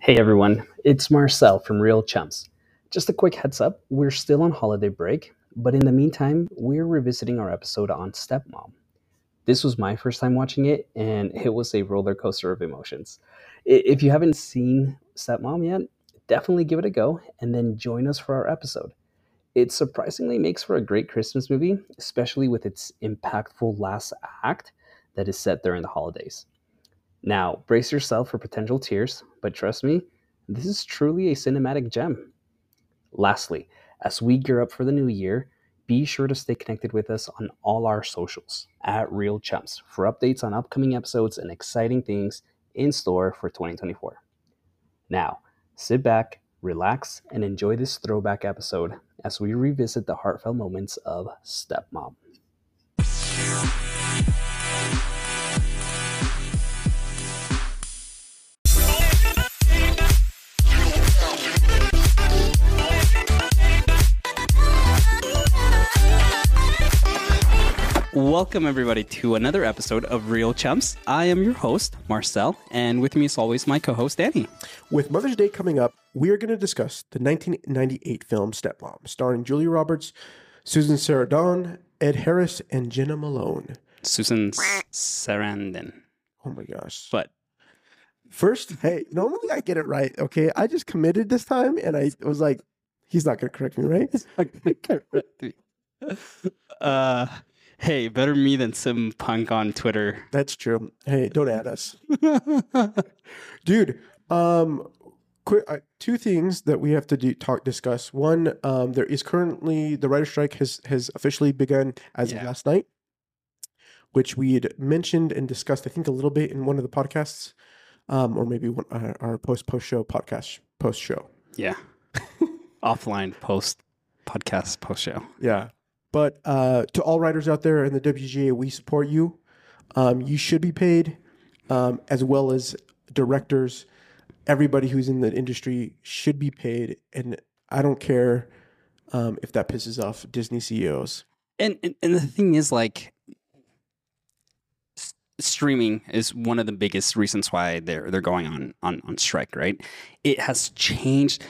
Hey everyone, it's Marcel from Reel Chums. Just a quick heads up, we're still on holiday break, but in the meantime, we're revisiting our episode on Stepmom. This was my first time watching it, and it was a roller coaster of emotions. If you haven't seen Stepmom yet, definitely give it a go and then join us for our episode. It surprisingly makes for a great Christmas movie, especially with its impactful last act that is set during the holidays. Now, brace yourself for potential tears, but trust me, this is truly a cinematic gem. Lastly, as we gear up for the new year, be sure to stay connected with us on all our socials at Reel Chums for updates on upcoming episodes and exciting things in store for 2024. Now, sit back, relax, and enjoy this throwback episode as we revisit the heartfelt moments of Stepmom. Welcome, everybody, to another episode of Reel Chums. I am your host, Marcel, and with me, as always, my co host, Danny. With Mother's Day coming up, we are going to discuss the 1998 film Stepmom, starring Julia Roberts, Susan Sarandon, Ed Harris, and Jena Malone. Susan Sarandon. Oh my gosh. But First, hey, normally I get it right, okay? I just committed this time and I was like, he's not going to correct me, right? Like, correct me. uh, hey, better me than some punk on Twitter. That's true. Hey, don't add us. Dude, um quick uh, two things that we have to do talk discuss. One, um there is currently the writer strike has has officially begun as Yeah. of last night, which we had mentioned and discussed I think a little bit in one of the podcasts. Um or maybe one, uh, our post post show podcast post show. yeah. Offline post podcast post show. Yeah. But uh, to all writers out there in the WGA, we support you. Um, you should be paid, um, as well as directors. Everybody who's in the industry should be paid, and I don't care um, if that pisses off Disney CEOs. And, and and the thing is, like, streaming is one of the biggest reasons why they're they're going on on on strike. Right? It has changed.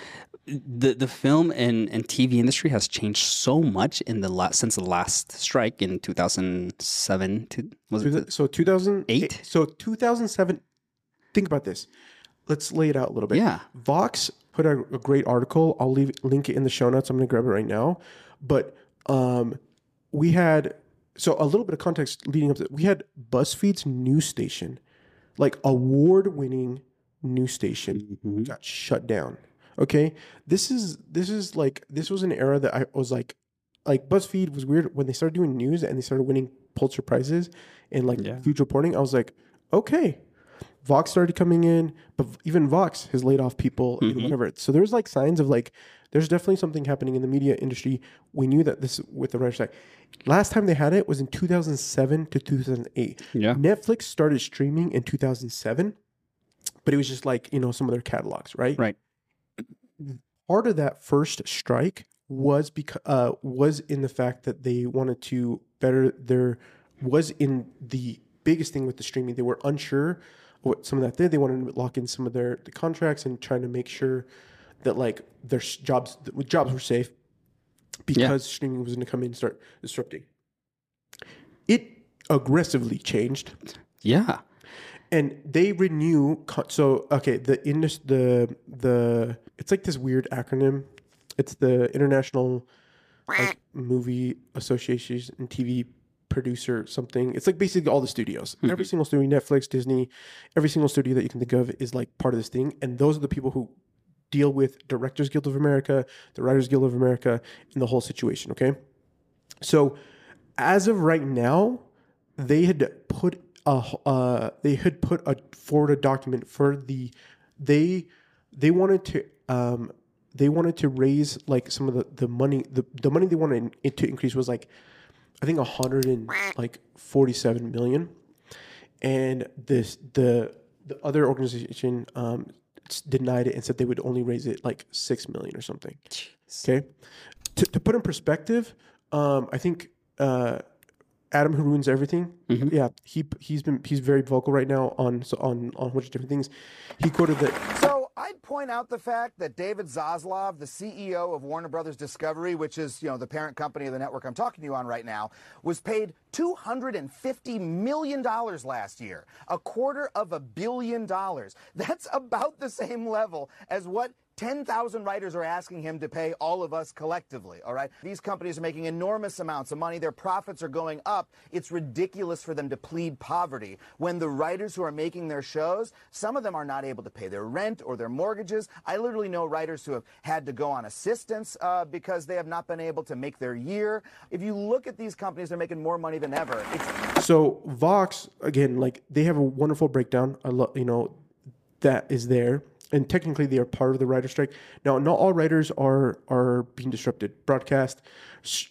The the film and, and TV industry has changed so much in the last since the last strike in two thousand seven. To, was it? So 2008. So 2007. Think about this. Let's lay it out a little bit. Yeah. Vox put a, a great article. I'll leave link it in the show notes. I'm going to grab it right now. But um, we had so a little bit of context leading up to we had BuzzFeed's news station, like award-winning news station, got shut down. Okay, this is this is like this was an era that I was like, like BuzzFeed was weird when they started doing news and they started winning Pulitzer prizes and like Yeah. future reporting. I was like, okay, Vox started coming in, but even Vox has laid off people, you know, mm-hmm. whatever. So there's like signs of like, there's definitely something happening in the media industry. We knew that this with the writer strike. Last time they had it was in 2007 to 2008. Yeah. Netflix started streaming in 2007, but it was just like, you know, some of their catalogs, right? Right. Part of that first strike was because uh, was in the fact that they wanted to better their was in the biggest thing with the streaming. They were unsure what some of that did. They wanted to lock in some of their the contracts and trying to make sure that like their jobs jobs were safe because streaming was going to come in and start disrupting. It aggressively changed Yeah. And they renew so okay the indus the the it's like this weird acronym. It's the international like movie association and tv producer something. It's like basically all the studios. Hmm. Every single studio netflix disney every single studio that you can think of is like part of this thing. And those are the people who deal with directors guild of america the writers guild of america and the whole situation okay? So as of right now they had put a uh, they had put a forward a document for the they they wanted to um, they wanted to raise like some of the, the money the, the money they wanted it to increase was like I think a hundred and like forty seven million. And this the the other organization um, denied it and said they would only raise it like six million or something. Okay, to, to put in perspective, um, I think uh, Adam who ruins everything. Mm-hmm. Yeah, he he's been he's very vocal right now on on on a bunch of different things. He quoted that. So I I'd point out the fact that David Zaslav, the CEO of Warner Brothers Discovery, which is, you know, the parent company of the network I'm talking to you on right now, was paid $250 million last year, a quarter of a billion dollars. That's about the same level as what 10,000 writers are asking him to pay all of us collectively, all right? These companies are making enormous amounts of money. Their profits are going up. It's ridiculous for them to plead poverty when the writers who are making their shows, some of them are not able to pay their rent or their mortgages. I literally know writers who have had to go on assistance uh, because they have not been able to make their year. If you look at these companies, they're making more money than ever. It's So Vox again, like they have a wonderful breakdown. I love you know that is there, and technically they are part of the writer strike. Now, not all writers are are being disrupted. Broadcast,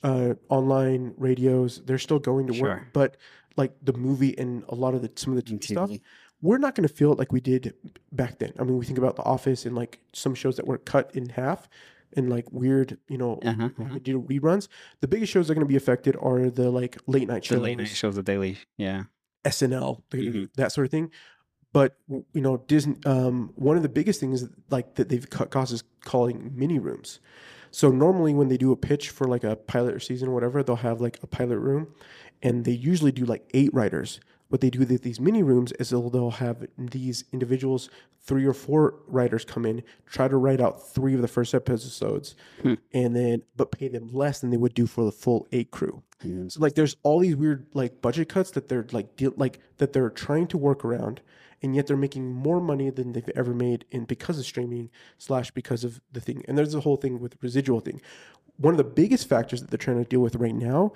uh, online radios, they're still going to work, but like the movie and a lot of the some of the TV stuff. We're not going to feel it like we did back then. I mean, we think about The Office and like some shows that were cut in half and like weird, you know, Uh-huh, to do reruns. The biggest shows that are going to be affected are the like late night shows, The late night shows, the daily. Yeah. SNL, the- Mhm. that sort of thing. But you know, Disney. Um, one of the biggest things like that they've cut costs is calling mini rooms. So normally when they do a pitch for like a pilot or season or whatever, they'll have like a pilot room, and they usually do like eight writers. What they do with these mini rooms is they'll, they'll have these individuals, three or four writers come in, try to write out three of the first episodes, and then but pay them less than they would do for the full eight crew. So like there's all these weird like budget cuts that they're like deal, like that they're trying to work around and yet they're making more money than they've ever made in because of streaming slash because of the thing. And there's the whole thing with residual thing. One of the biggest factors that they're trying to deal with right now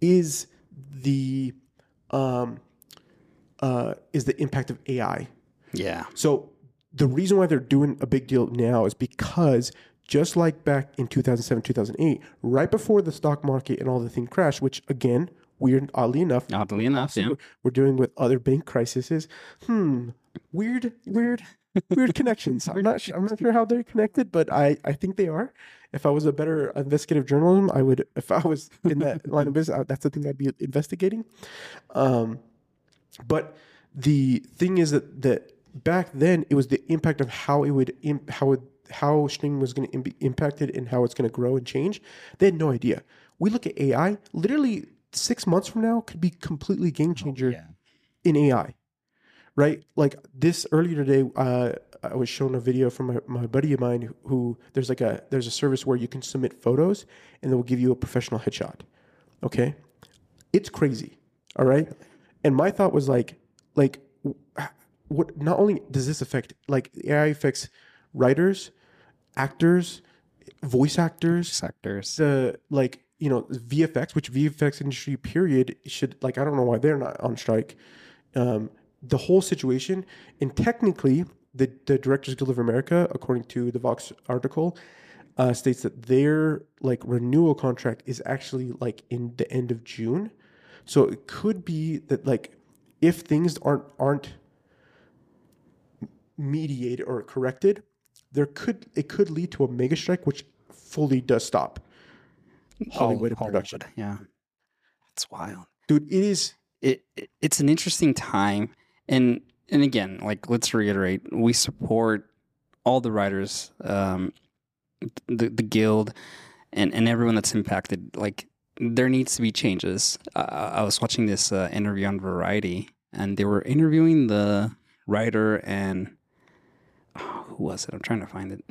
is the um uh is the impact of AI. Yeah. So the reason why they're doing a big deal now is because just like back in 2007, 2008, right before the stock market and all the thing crashed, which again, weird, oddly enough, Oddly enough, yeah. we're- dealing with other bank crises. Hmm, weird, weird, weird connections. I'm not, I'm not sure how they're connected, but I, I think they are. If I was a better investigative journalism, I would. If I was in that line of business, I- that's the thing I'd be investigating. Um, but the thing is that that back then it was the impact of how it would imp, how it, how streaming was going to be impacted and how it's going to grow and change. They had no idea. We look at AI. Literally six months from now could be completely game changer yeah. in AI, right? Like this earlier today, uh, I was shown a video from my, my buddy of mine who, who there's like a there's a service where you can submit photos and they will give you a professional headshot. Okay, it's crazy. All right, and my thought was like, like, what? Not only does this affect like AI affects writers, actors, voice actors, actors, the like you know VFX, which VFX industry period should like I don't know why they're not on strike. Um, the whole situation, and technically, the the Directors Guild of America, according to the Vox article, uh, states that their like renewal contract is actually like in the end of June. So it could be that like if things aren't aren't mediated or corrected, there could it could lead to a mega strike, which fully does stop Hollywood and production. Yeah. That's wild. Dude, it is it, it it's an interesting time and and again like let's reiterate we support all the writers um the the guild and and everyone that's impacted like there needs to be changes uh, i was watching this uh, interview on variety and they were interviewing the writer and oh, who was it i'm trying to find it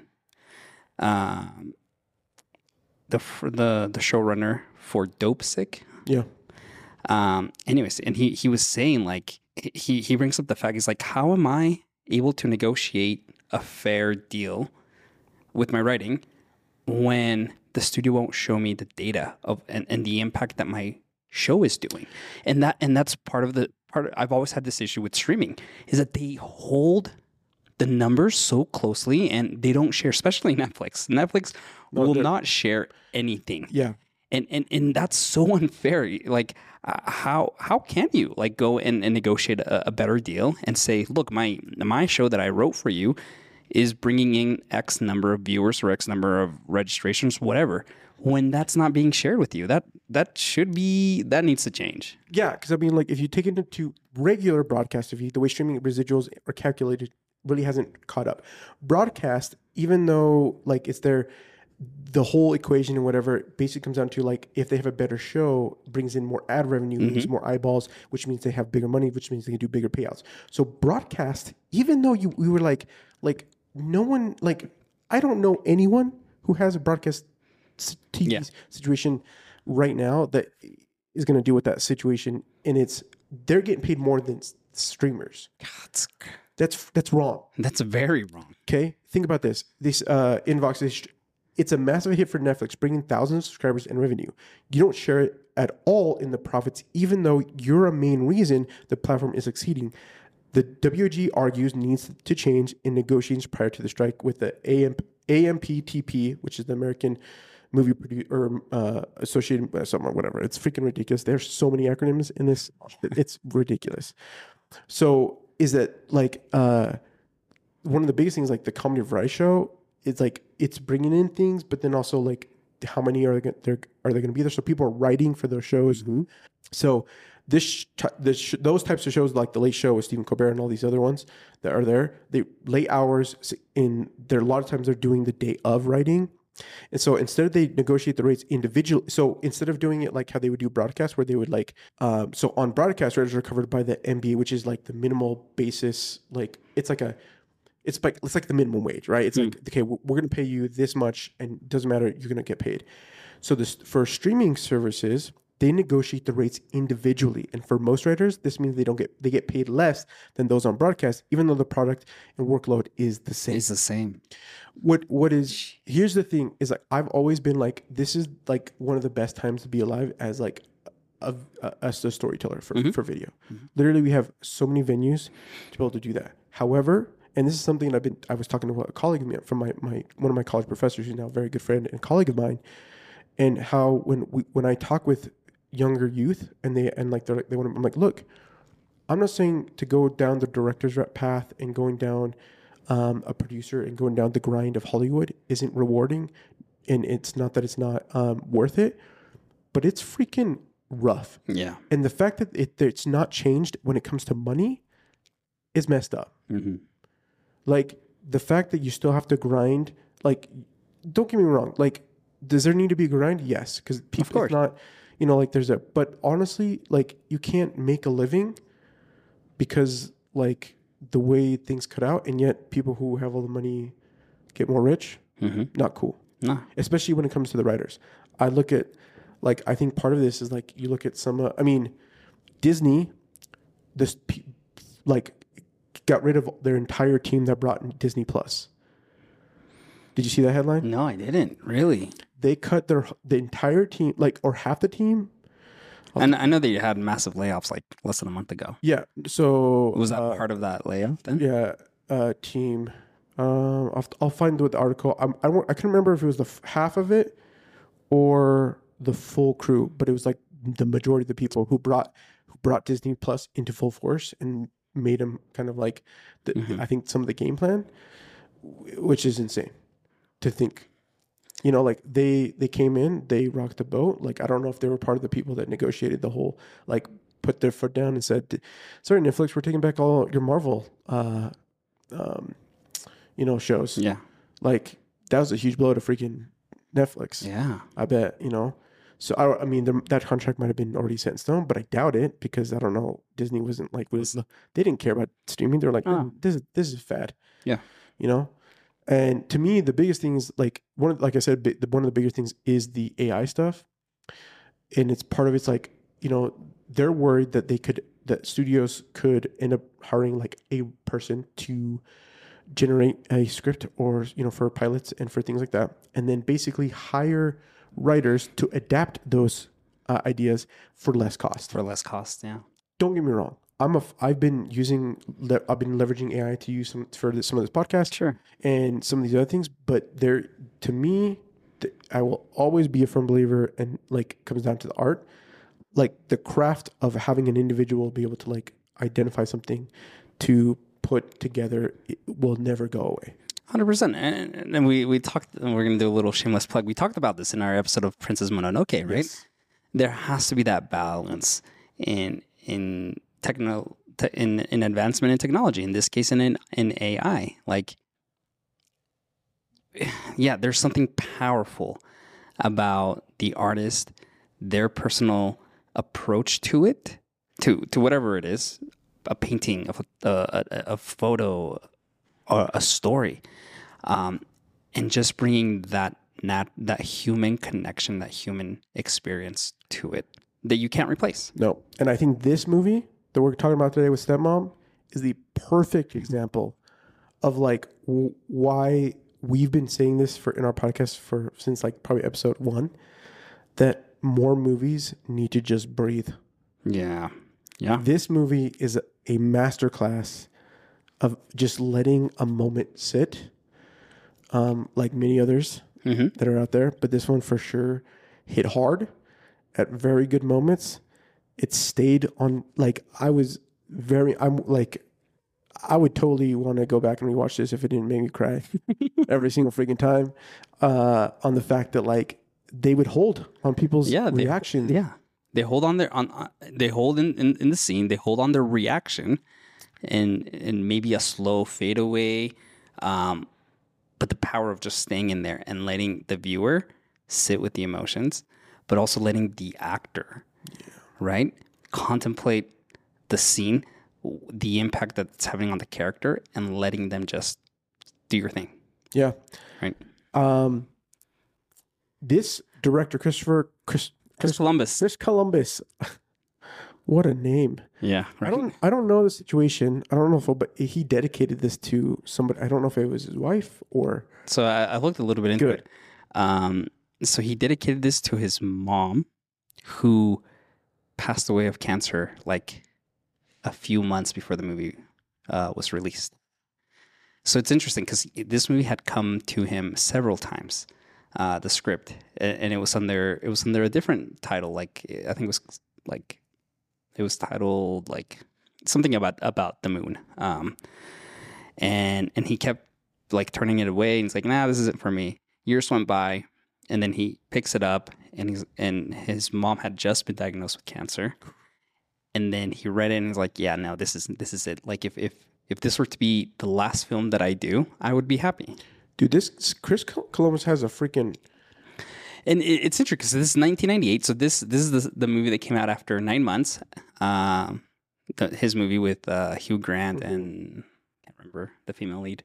um the the the showrunner for Dopesick yeah. um anyways and he he was saying like he he brings up the fact he's like how am i able to negotiate a fair deal with my writing when the studio won't show me the data of and, and the impact that my show is doing and that and that's part of the part i've always had this issue with streaming is that they hold the numbers so closely and they don't share especially netflix. Netflix No, will not share anything. Yeah. and and and that's so unfair. Like uh, how how can you like go and, and negotiate a, a better deal and say look my my show that i wrote for you is bringing in x number of viewers or x number of registrations whatever when that's not being shared with you. That that should be that needs to change. Yeah, because I mean, like, if you take it into regular broadcast TV, the way streaming residuals are calculated really hasn't caught up. Broadcast, even though like it's their the whole equation and whatever basically comes down to like if they have a better show brings in more ad revenue means mm-hmm. more eyeballs which means they have bigger money which means they can do bigger payouts so broadcast even though you we were like like no one like i don't know anyone who has a broadcast tv Yeah. situation right now that is going to deal with that situation and it's they're getting paid more than streamers That's that's that's wrong that's very wrong. Okay, think about this. This uh, Invox is it's a massive hit for Netflix, bringing thousands of subscribers and revenue. You don't share it at all in the profits, even though you're a main reason the platform is succeeding. The WG argues needs to change in negotiations prior to the strike with the AM, AMPTP, which is the American Movie Produ- or uh, Associated uh, something or whatever. It's freaking ridiculous. There's so many acronyms in this. It's ridiculous. So is that like uh, one of the biggest things like the comedy variety show is like it's bringing in things but then also like how many are they there are they going to be there? So people are writing for those shows. So this this those types of shows like the late show with Stephen Colbert and all these other ones that are there they late hours in there a lot of times they're doing the day of writing and so instead they negotiate the rates individually. So instead of doing it like how they would do broadcast, where they would like, um, so on broadcast rates are covered by the MBA, which is like the minimal basis. Like it's like a, it's like it's like the minimum wage, right? It's like okay, we're going to pay you this much, and it doesn't matter, you're going to get paid. So this for streaming services, they negotiate the rates individually, and for most writers, this means they don't get they get paid less than those on broadcast, even though the product and workload is the same It's the same. what what is here's the thing is like I've always been like this is like one of the best times to be alive as like a, a, as a storyteller for, mm-hmm. for video. Mm-hmm. Literally, we have so many venues to be able to do that. However, and this is something I've been I was talking to a colleague of mine from my, my one of my college professors who's now a very good friend and colleague of mine, and how when we when I talk with younger youth and they and like they're like they want to, I'm like look, I'm not saying to go down the director's rep path and going down um, a producer and going down the grind of Hollywood isn't rewarding, and it's not that it's not um, worth it, but it's freaking rough. Yeah. And the fact that it, that it's not changed when it comes to money is messed up. hmm Like the fact that you still have to grind. Like, don't get me wrong. Like, does there need to be a grind? Yes, because people course. not. You know, like there's a. But honestly, like you can't make a living because like the way things cut out, and yet people who have all the money get more rich. hmm Not cool No. especially when it comes to the writers. I look at like I think part of this is like you look at some. Uh, I mean, Disney, this like got rid of their entire team that brought Disney Plus. Did you see that headline? No, I didn't really. They cut their the entire team, like or half the team. And I know that you had massive layoffs like less than a month ago. Yeah. So Was that uh, part of that layoff then? Yeah, uh, team. Um, I'll, I'll find the article. I'm, I don't. I can remember if it was the f- half of it or the full crew, but it was like the majority of the people who brought who brought Disney Plus into full force and made them kind of like the, I think some of the game plan, which is insane to think. You know, like they they came in, they rocked the boat. Like I don't know if they were part of the people that negotiated the whole like put their foot down and said, "Sorry, Netflix, we're taking back all your Marvel, uh, um, you know, shows." Yeah. Like that was a huge blow to freaking Netflix. Yeah. I bet you know. So I, I mean, the, that contract might have been already set in stone, but I doubt it because I don't know. Disney wasn't like was they didn't care about streaming. They were like, Oh. "Mm, this is this is fad. Yeah. you know. And to me, the biggest thing is like one of like I said, the, one of the biggest things is the AI stuff, and it's part of it's like you know they're worried that they could that studios could end up hiring like a person to generate a script or you know for pilots and for things like that and then basically hire writers to adapt those uh, ideas for less cost For less cost. Yeah. don't get me wrong i'm a i've been using le- i've been leveraging ai to use some for this, some of this podcast Sure. and some of these other things but there to me th- i will always be a firm believer and like comes down to the art like the craft of having an individual be able to like identify something to put together will never go away Hundred percent, and and we we talked. And we're gonna do a little shameless plug. We talked about this in our episode of Princess Mononoke, right? There has to be that balance in in techno te- in in advancement in technology. In this case, in in, AI, like yeah, there's something powerful about the artist, their personal approach to it, to to whatever it is, a painting, a, a, a photo, or a story, um, and just bringing that nat- that human connection, that human experience to it that you can't replace. No. And I think this movie that we're talking about today with Stepmom is the perfect example of like w- why we've been saying this for in our podcast for since like probably episode 1 that more movies need to just breathe. Yeah, yeah, This movie is a, masterclass of just letting a moment sit um, like many others Mhm. that are out there, but this one for sure hit hard at very good moments. It stayed on like I was very I'm like I would totally want to go back and rewatch this if it didn't make me cry every single freaking time. Uh, on the fact that like they would hold on people's yeah. They, reaction. Yeah, they hold on their on. on- They hold in, in in the scene. They hold on their reaction, and and maybe a slow fade away. Um, but the power of just staying in there and letting the viewer sit with the emotions, but also letting the actor, right, contemplate the scene, the impact that it's having on the character, and letting them just do your thing, Yeah. right? Um, this director, Christopher Chris, Chris Columbus. Chris Columbus, what a name! Yeah, I don't, I don't know the situation. I don't know if, but he dedicated this to somebody. I don't know if it was his wife or So I, I looked a little bit into Good. it. Um, so he dedicated this to his mom, who passed away of cancer like a few months before the movie uh, was released. So it's interesting because this movie had come to him several times, uh, the script, and, and it was under it was under a different title. Like I think it was like it was titled like something about about the moon. Um, and and he kept like turning it away and he's like nah this isn't for me years went by and then he picks it up and he's and his mom had just been diagnosed with cancer. And then he read it and he's like yeah no this is this is it. Like if if if this were to be the last film that i do i would be happy. Dude. This Chris Columbus has a freaking and it, it's interesting because this is 1998 so this this is the, the movie that came out after nine months. Um the, his movie with uh, hugh grant and I can't remember the female lead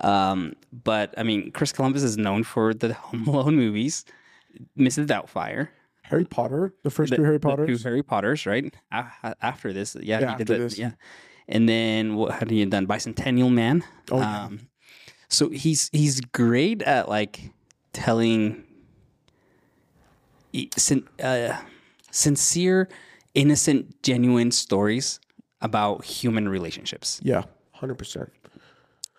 um but i mean chris columbus is known for the home alone movies mrs doubtfire Harry Potter, the first the, two Harry the two Potters. harry potters right A- after this yeah, Yeah, he did that, this. yeah and then what had he done bicentennial man Oh, yeah. um so he's he's great at like telling uh, sincere, innocent, genuine stories about human relationships, Yeah, hundred percent.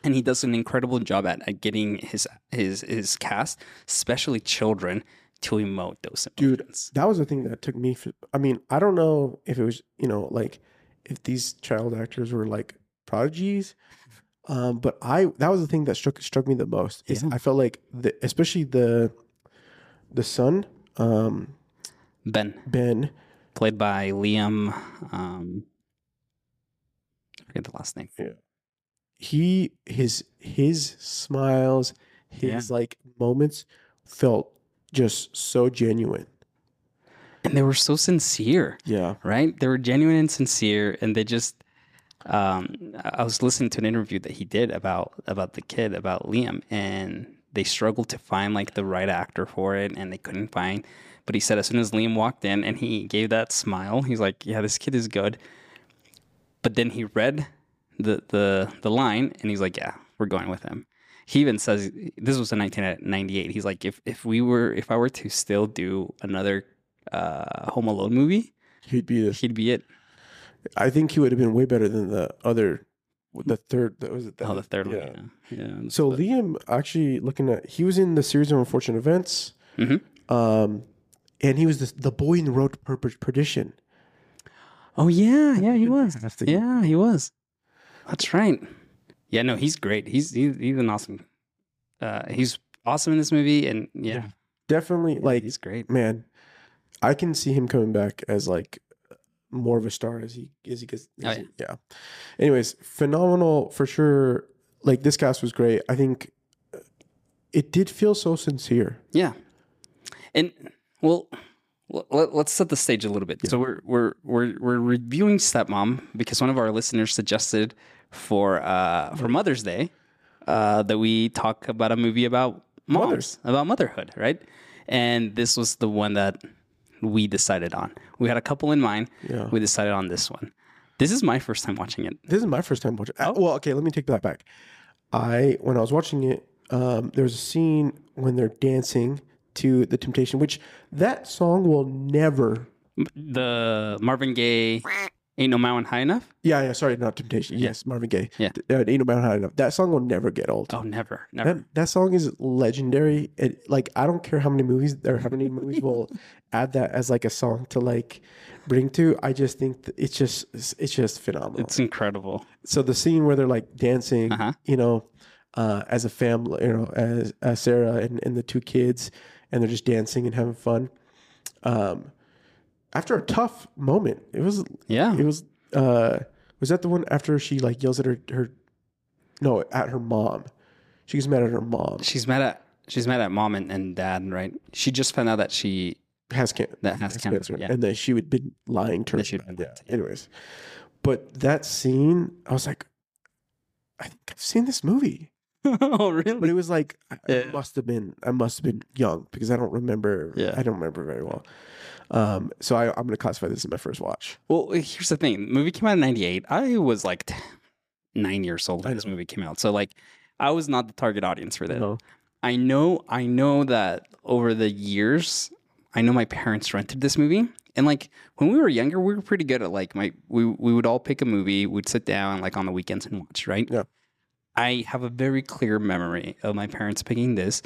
And he does an incredible job at, at getting his his his cast, especially children, to emote those emotions. Dude, that was the thing that took me. For, I mean, I don't know if it was you know like if these child actors were like prodigies, um, but I that was the thing that struck struck me the most. Is Yeah. I felt like the especially the the son, um, Ben, Ben. played by Liam, um, I forget the last name. He his his smiles, his like moments felt just so genuine. And they were so sincere. Yeah, right? They were genuine and sincere, and they just. Um, I I was listening to an interview that he did about about the kid about Liam, and they struggled to find like the right actor for it, and they couldn't find. But he said as soon as Liam walked in and he gave that smile, he's like, "Yeah, this kid is good." But then he read the the the line, and he's like, "Yeah, we're going with him." He even says this was in 1998. He's like, "If if we were if I were to still do another uh, Home Alone movie, he'd be this. he'd be it." I think he would have been way better than the other, the third. That was it. Oh, the third yeah. one. Yeah. yeah So but- Liam actually looking at he was in the series of unfortunate events, Mhm. um, and he was the, the boy in the road to per- per- perdition. Oh yeah, yeah, he was. Yeah, he was. That's right. Yeah, no, he's great. He's he's, he's an awesome. Uh, he's awesome in this movie, and yeah, Definitely, like he's great. man, I can see him coming back as like more of a star as he as he gets. Oh, as he- yeah. Anyways, phenomenal for sure. Like this cast was great. I think uh, it did feel so sincere. Yeah, and well, l- let, let's set the stage a little bit. Yeah. So we're we're we're we're reviewing Stepmom because one of our listeners suggested for uh for Mother's Day uh that we talk about a movie about Mothers. about motherhood, right? And this was the one that we decided on. We had a couple in mind. Yeah. We decided on this one. This is my first time watching it. This is my first time watching. Oh. Uh, well, okay, let me take that back. I when I was watching it, um, there was a scene when they're dancing to the Temptation, which that song will never. The Marvin Gaye "Ain't No Mountain High Enough." Yeah, yeah. Sorry, not Temptation. Yes, Marvin Gaye. Yeah. uh, ain't no matter High enough. That song will never get old. Oh, never, never. That, that song is legendary. It, like I don't care how many movies or how many movies will add that as like a song to like bring to. I just think it's just it's just phenomenal. It's incredible. so the scene where they're like dancing, Uh-huh. you know, uh, as a family, you know, as, as Sarah and, and the two kids, and they're just dancing and having fun. Um, after a tough moment, it was Yeah. it was uh was that the one after she like yells at her her no at her mom. She gets mad at her mom. she's mad at she's mad at mom and, and dad, right? She just found out that she Has can that has cancer. Yeah. and that she would been lying to her. That been it. lying to- Anyways, but that scene, I was like, I think I've seen this movie. oh, really? But it was like I I must have been I must have been young because I don't remember. Yeah. I don't remember very well. Um, so I, I'm going to classify this as my first watch. Well, here's the thing. The movie came out in '98. I was like nine years old when this movie came out, so like I was not the target audience for that. No. I know, I know that over the years, I know my parents rented this movie, and like when we were younger, we were pretty good at like my we we would all pick a movie, we'd sit down like on the weekends and watch, right? Yeah. I have a very clear memory of my parents picking this,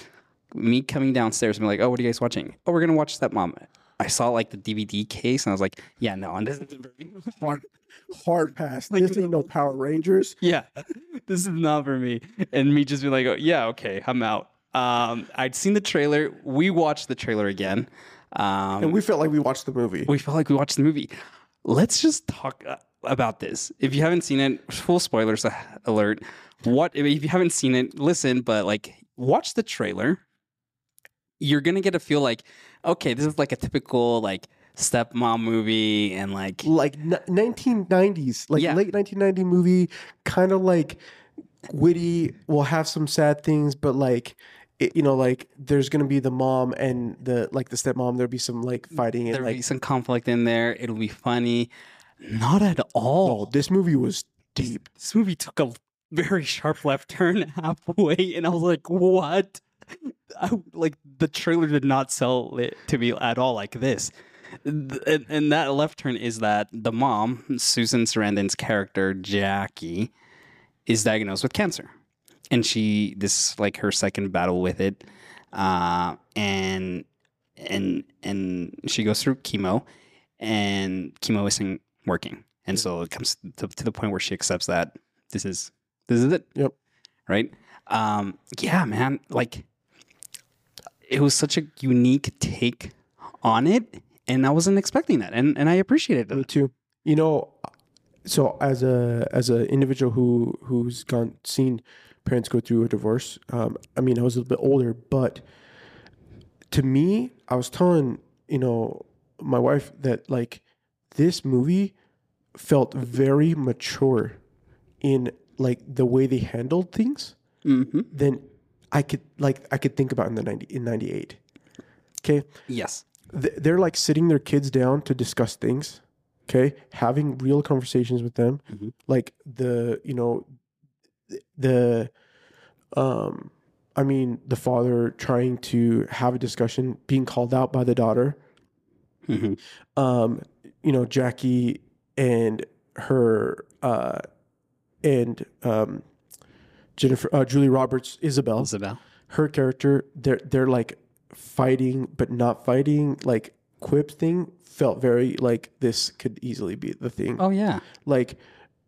me coming downstairs and be like, "Oh, what are you guys watching? Oh, we're gonna watch Stepmom." I saw like the DVD case and I was like, "Yeah, no, this is Hard, hard pass. this ain't no Power Rangers. yeah, this is not for me. And me just be like, oh, yeah, okay, I'm out. Um, I'd seen the trailer. We watched the trailer again. Um, And we felt like we watched the movie. we felt like we watched the movie. Let's just talk uh, about this. If you haven't seen it, full spoilers alert. What if you haven't seen it? Listen, but like, watch the trailer. You're gonna get a feel like, okay, this is like a typical like stepmom movie, and like, like n- 1990s, like Yeah. late 1990 movie, kind of like witty. Will have some sad things, but like. It, you know, like there's gonna be the mom and the like the stepmom. There'll be some like fighting there'll like be some conflict in there. It'll be funny. Not at all. oh, this movie was deep. this movie took a very sharp left turn halfway, and I was like, "What?" I, like the trailer did not sell it to me at all like this. And, and that left turn is that the mom, Susan Sarandon's character Jackie, is diagnosed with cancer, and she this is like her second battle with it, uh, and and and she goes through chemo, and chemo isn't working, and so it comes to, to the point where she accepts that this is this is it. Yep. Right. Um. Yeah, man. Like, it was such a unique take on it, and I wasn't expecting that, and and I appreciated Me it. too. You know, so as a as an individual who who's gone seen parents go through a divorce, um, I mean, I was a little bit older, but to me, I was telling you know my wife that like this movie felt very mature in like the way they handled things Mm-hmm. than I could like I could think about in the ninety in ninety eight. Okay, Yes. they're like sitting their kids down to discuss things okay having real conversations with them Mhm. like the you know the um i mean the father trying to have a discussion being called out by the daughter hmm um you know jackie and her uh and um jennifer uh, julie roberts isabel Isabel. her character they're they're like fighting but not fighting like quip thing felt very like this could easily be the thing Oh yeah. like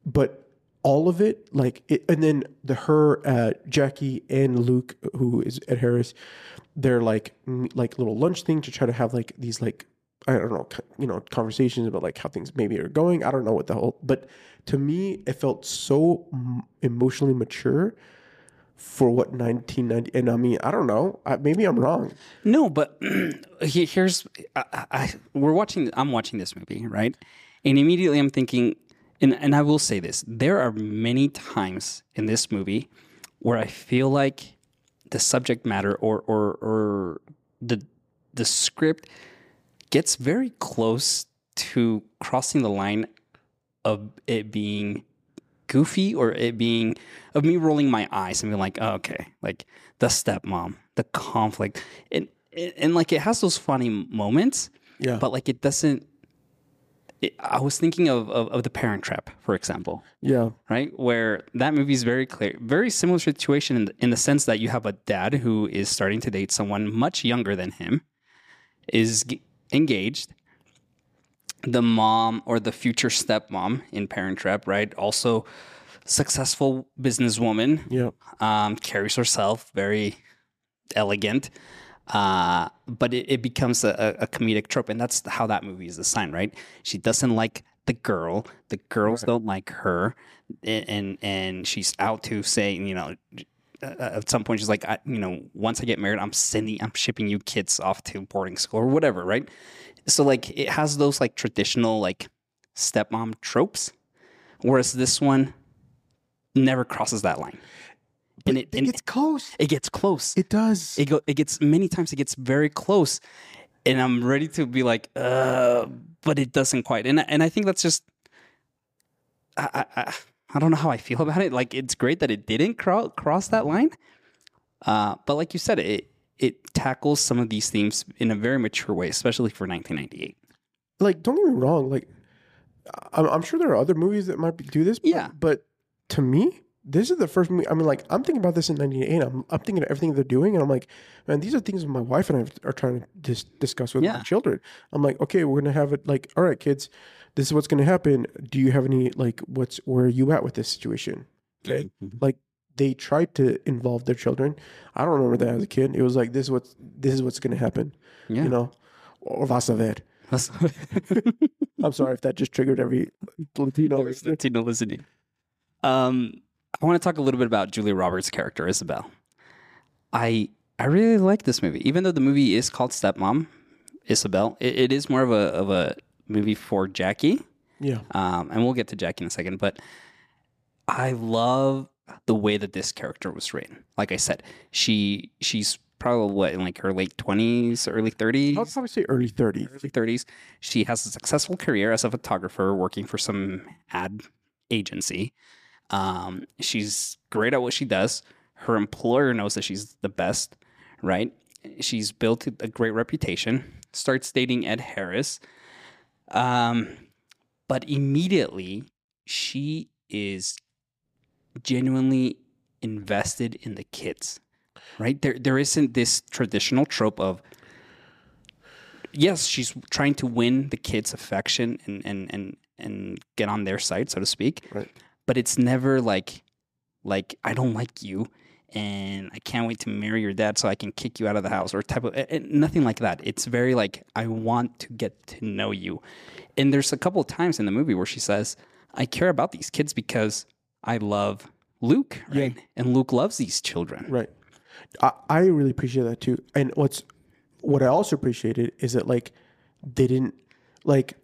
but all of it like it, and then the her uh jackie and luke who is ed harris they're like like little lunch thing to try to have like these like I don't know, you know, conversations about like how things maybe are going. I don't know what the whole, but to me, it felt so emotionally mature for what 1990. And I mean, I don't know. I, maybe I'm wrong. No, but here's I, I, we're watching. I'm watching this movie, right? And immediately I'm thinking, and and I will say this: there are many times in this movie where I feel like the subject matter or or or the the script gets very close to crossing the line of it being goofy or it being of me rolling my eyes and being like, oh, okay, like the stepmom, the conflict, and, and and like it has those funny moments, Yeah. but like it doesn't. It, I was thinking of, of of the Parent Trap, for example, yeah. right? Where that movie is very clear, very similar situation in the, in the sense that you have a dad who is starting to date someone much younger than him, is engaged. The mom or the future stepmom in Parent Trap, right? Also successful businesswoman, Yeah. um, carries herself very elegant. Uh, but it, it becomes a, a comedic trope, and that's how that movie is designed, right? She doesn't like the girl, the girls don't like her, and and she's out to say, you know, uh, at some point she's like, I, you know, once I get married, I'm sending, I'm shipping you kids off to boarding school or whatever, right? So like it has those like traditional like stepmom tropes, whereas this one never crosses that line, and it, and it's close. it gets close. It does. It go. It gets many times. It gets very close, and I'm ready to be like, uh, but it doesn't quite. And I- and I think that's just, I I, I- don't know how I feel about it. Like it's great that it didn't cro- cross that line, uh, but like you said, it it tackles some of these themes in a very mature way, especially for 1998. like don't get me wrong like I'm, I'm sure there are other movies that might be, do this but, Yeah. but to me this is the first movie i mean like i'm thinking about this in 98 i'm, I'm thinking of everything they're doing and i'm like man these are things my wife and i are trying to dis- discuss with Yeah. my children i'm like okay we're gonna have it like all right kids this is what's gonna happen do you have any like what's where are you at with this situation okay like they tried to involve their children i don't remember that as a kid it was like this is what's this is what's gonna happen Yeah. you know or vas a ver I'm sorry if that just triggered every Latino listener. Latino listening. Um, I want to talk a little bit about Julia Roberts' character Isabel. I I really like this movie, even though the movie is called Stepmom, Isabel. It, it is more of a of a movie for Jackie, Yeah, um, and we'll get to Jackie in a second. But I love the way that this character was written. Like I said, she she's probably what in like her late twenties, early thirties would probably say early 30s. early 30s. She has a successful career as a photographer working for some ad agency. Um, she's great at what she does. Her employer knows that she's the best, right? She's built a great reputation. Starts dating Ed Harris. Um, but immediately she is genuinely invested in the kids right? There there isn't this traditional trope of yes she's trying to win the kids affection and and and and get on their side so to speak. Right. but it's never like like i don't like you and i can't wait to marry your dad so i can kick you out of the house or type of nothing like that it's very like i want to get to know you and there's a couple of times in the movie where she says i care about these kids because i love luke right and luke loves these children Right. I, I really appreciate that too. And what's what I also appreciated is that like they didn't like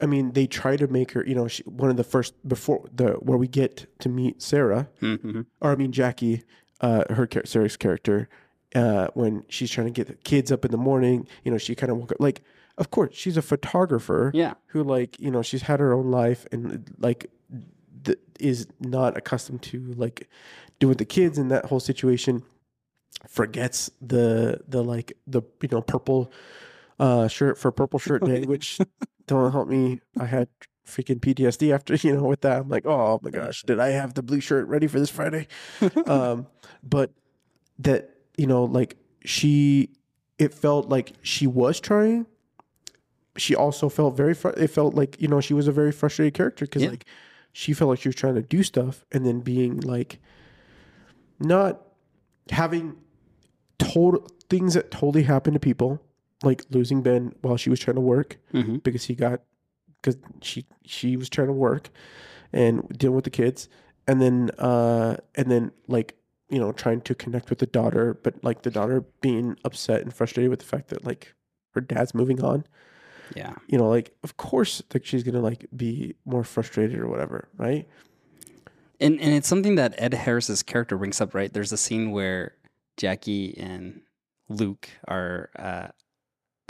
I mean they try to make her you know she, one of the first before the where we get to meet Sarah mm-hmm. or I mean Jackie uh her char- Sarah's character uh when she's trying to get the kids up in the morning you know she kind of woke up like of course she's a photographer yeah. who like you know she's had her own life and like th- is not accustomed to like doing with the kids in that whole situation forgets the the like the you know purple uh shirt for purple shirt day which don't help me. I had freaking ptsd after you know with that. I'm like oh my gosh did i have the blue shirt ready for this friday? Um but that you know like she it felt like she was trying. She also felt very fr- it felt like you know she was a very frustrated character because Yeah. like she felt like she was trying to do stuff and then being like not having total things that totally happen to people like losing Ben while she was trying to work hmm because he got because she she was trying to work and dealing with the kids and then uh and then like you know trying to connect with the daughter but like the daughter being upset and frustrated with the fact that like her dad's moving on Yeah. you know like of course like she's gonna like be more frustrated or whatever right And and it's something that Ed Harris's character brings up, right? There's a scene where Jackie and Luke are uh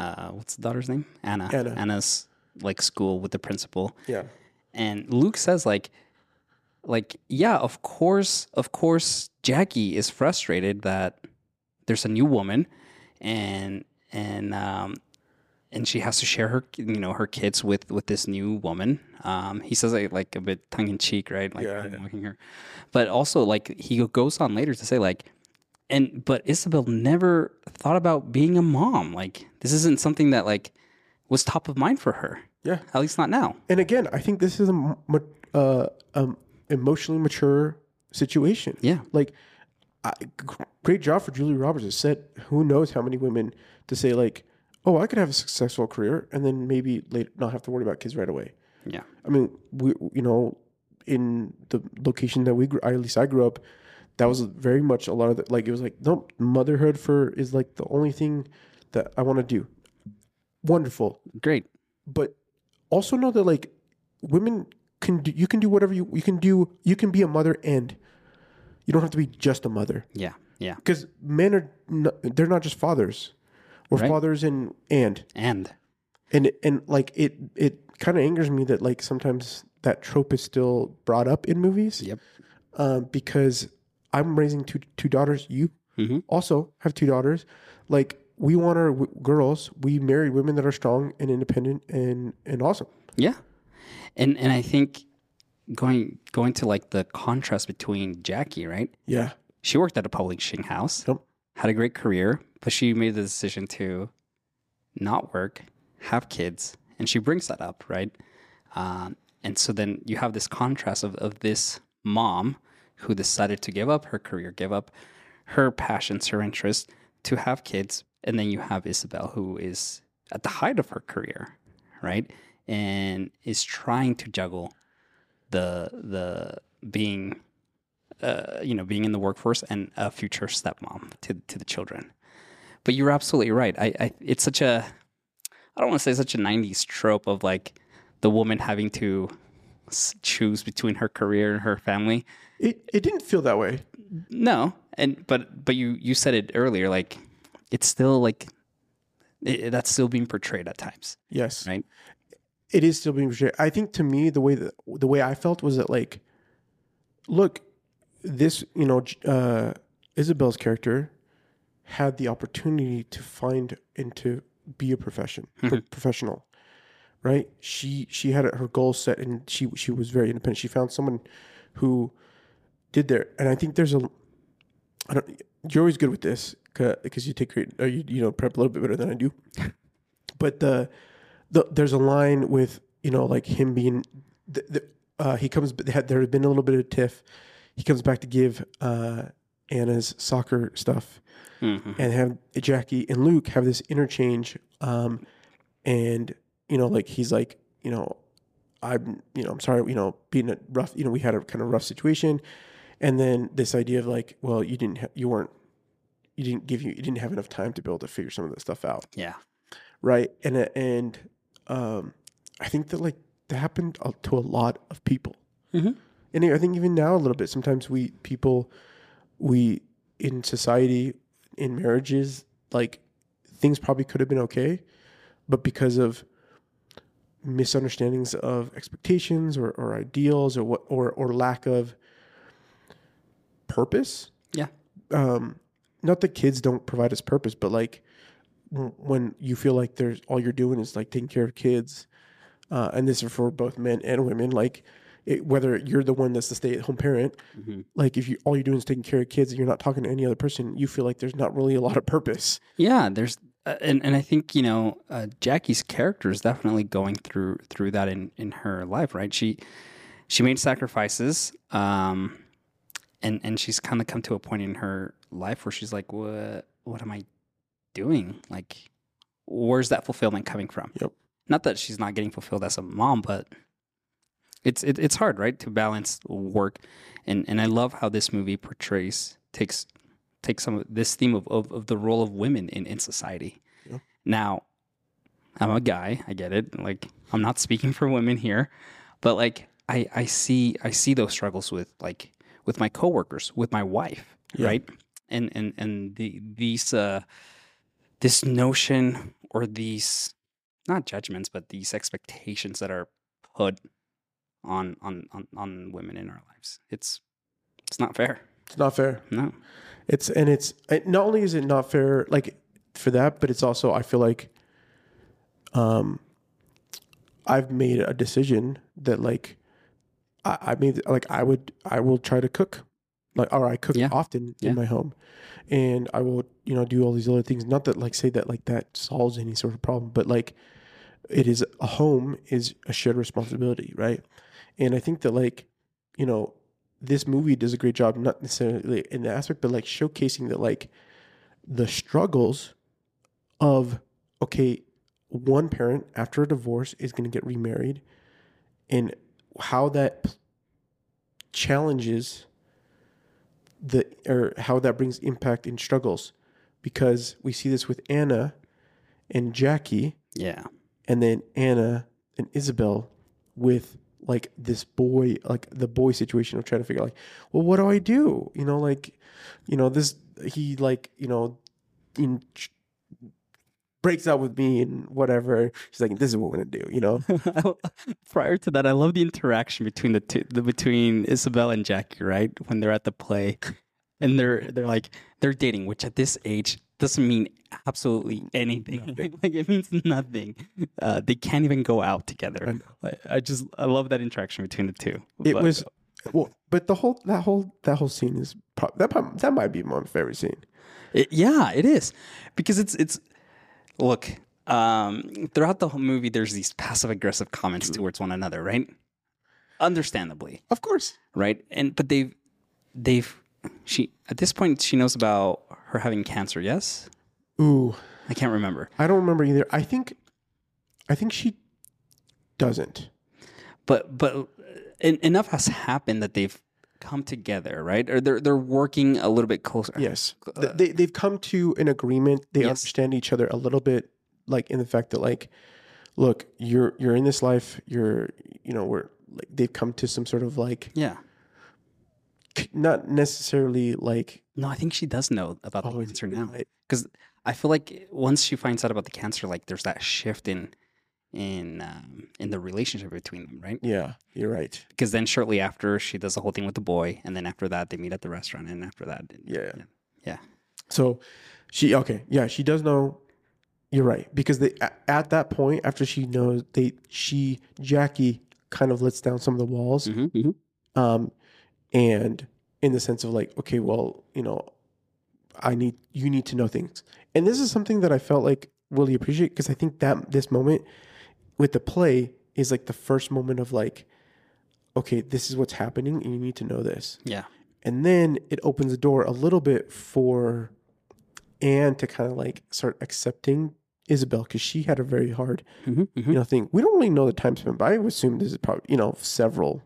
uh what's the daughter's name? Anna. Anna. Anna's like school with the principal. yeah. And Luke says like like yeah, of course of course Jackie is frustrated that there's a new woman and and um and she has to share her you know her kids with with this new woman. Um he says it like a bit tongue in cheek right? Like Yeah. mocking her. But also like he goes on later to say like and but Isabel never thought about being a mom. Like this isn't something that like was top of mind for her yeah. At least not now. And again i think this is a uh, um, emotionally mature situation. Yeah. Like I, great job for Julia Roberts. To set who knows how many women to say like oh I could have a successful career and then maybe later not have to worry about kids right away. Yeah. I mean we you know in the location that we grew at least I grew up that was very much a lot of the, like it was like no motherhood for is like the only thing that I want to do. Wonderful. Great. But also know that like women can do you can do whatever you you can do you can be a mother and you don't have to be just a mother. Yeah yeah. Because men are not, they're not just fathers. Or Right. fathers and and. And. And and like it it kind of angers me that like sometimes that trope is still brought up in movies. Yep. um, because i'm raising two two daughters you Mhm. also have two daughters. Like we want our w- girls we marry women that are strong and independent and and awesome Yeah. And and I think going going to like the contrast between Jackie, right? yeah She worked at a publishing house, Yep. had a great career, but she made the decision to not work, have kids, and she brings that up, right? Um, and so then you have this contrast of, of this mom who decided to give up her career, give up her passions, her interests to have kids. And then you have Isabel, who is at the height of her career, right? And is trying to juggle the the being uh, you know, being in the workforce and a future stepmom to to the children. But you're absolutely right. I, I it's such a I don't want to say such a '90s trope of like the woman having to choose between her career and her family. it it didn't feel that way No, and but but you you said it earlier. Like it's still like it, that's still being portrayed at times, yes right? it is still being portrayed. I think to me the way that the way I felt was that like, look, this you know uh, Isabel's character had the opportunity to find and to be a profession pro- professional, right? She she had her goals set and she she was very independent. She found someone who did there, and I think there's a. I don't. You're always good with this because you take. Uh, you you know prep a little bit better than I do, but the the, there's a line with you know like him being the, the, uh, he comes they had, there had been a little bit of tiff he comes back to give uh, anna's soccer stuff Mm-hmm. and have jackie and luke have this interchange um, and you know like he's like you know i'm you know i'm sorry you know being a rough you know we had a kind of rough situation and then this idea of like well you didn't ha- you weren't you didn't give you you didn't have enough time to be able to figure some of that stuff out. Yeah, right? And uh, and um i think that like that happened to a lot of people. Mhm. and i think even now a little bit sometimes we people we in society in marriages like things probably could have been okay but because of misunderstandings of expectations or, or ideals or what or or lack of purpose yeah, um, not that kids don't provide us purpose, but like when you feel like there's all you're doing is like taking care of kids, uh, and this is for both men and women. Like it, whether you're the one that's the stay-at-home parent, Mhm. like if you all you're doing is taking care of kids and you're not talking to any other person, you feel like there's not really a lot of purpose. yeah. There's uh, and and I think you know uh, Jackie's character is definitely going through through that in in her life, right? She she made sacrifices, um, and and she's kind of come to a point in her life where she's like, what what am I doing? Like, where's that fulfillment coming from? Yep. Not that she's not getting fulfilled as a mom, but it's it, it's hard, right, to balance work, and and I love how this movie portrays takes takes some of this theme of, of, of the role of women in in society. Yeah. Now, I'm a guy, I get it. Like I'm not speaking for women here, but like I I see I see those struggles with like with my coworkers, with my wife, Yeah. right? And and and the these uh this notion or these not judgments, but these expectations that are put on on on, on women in our lives. It's it's not fair. It's not fair. No. It's and it's it- not only is it not fair like for that, but it's also I feel like um I've made a decision that like I, I made like I would I will try to cook like or I cook Yeah. often Yeah. in my home and I will you know do all these other things not that like say that like that solves any sort of problem but like it is a home is a shared responsibility right and I think that like you know this movie does a great job, not necessarily in the aspect, but like showcasing that like the struggles of okay, one parent after a divorce is going to get remarried, and how that challenges the or how that brings impact in struggles, because we see this with Anna and Jackie, Yeah. and then Anna and Isabel with like this boy, like the boy situation of trying to figure out, like, well, what do I do? You know, like, you know, this he like, you know, in breaks out with me and whatever. She's like, this is what we're gonna do, you know. Prior to that, I love the interaction between the two, the, between Isabel and Jackie, right? When they're at the play, and they're they're like they're dating, which at this age doesn't mean absolutely anything. like it means nothing. Uh, they can't even go out together. I, I just I love that interaction between the two. It But- was well, but the whole that whole that whole scene is pro- that that might be my favorite scene. It, yeah, it is because it's it's look um, throughout the whole movie. There's these passive aggressive comments towards one another, right? Understandably, Of course, right? And but they've they've she at this point she knows about her having cancer. Yes, ooh, I can't remember, I don't remember either. I think, I think she doesn't. but but en- enough has happened that they've come together, right? Or they're they're working a little bit closer. Yes, Th- they they've come to an agreement. They Yes. understand each other a little bit, like in the fact that like, look, you're you're in this life. You're you know we're like they've come to some sort of like Yeah. not necessarily like No, I think she does know about the Oh, is- cancer now. because I feel like once she finds out about the cancer, like there's that shift in in um, in the relationship between them, right? yeah, you're right. Because then shortly after, she does the whole thing with the boy, and then after that, they meet at the restaurant, and after that, Yeah. yeah, So she okay, yeah, she does know. You're right because they at that point after she knows they she Jackie kind of lets down some of the walls, Mhm, mhm. um, and in the sense of like okay, well you know, I need you need to know things, and this is something that I felt like really appreciate because I think that this moment with the play is like the first moment of like, okay, this is what's happening, and you need to know this yeah, and then it opens the door a little bit for Anna to kind of like start accepting Isabel because she had a very hard, Mhm, mhm. you know, thing. We don't really know the time spent, but I would assume this is probably you know several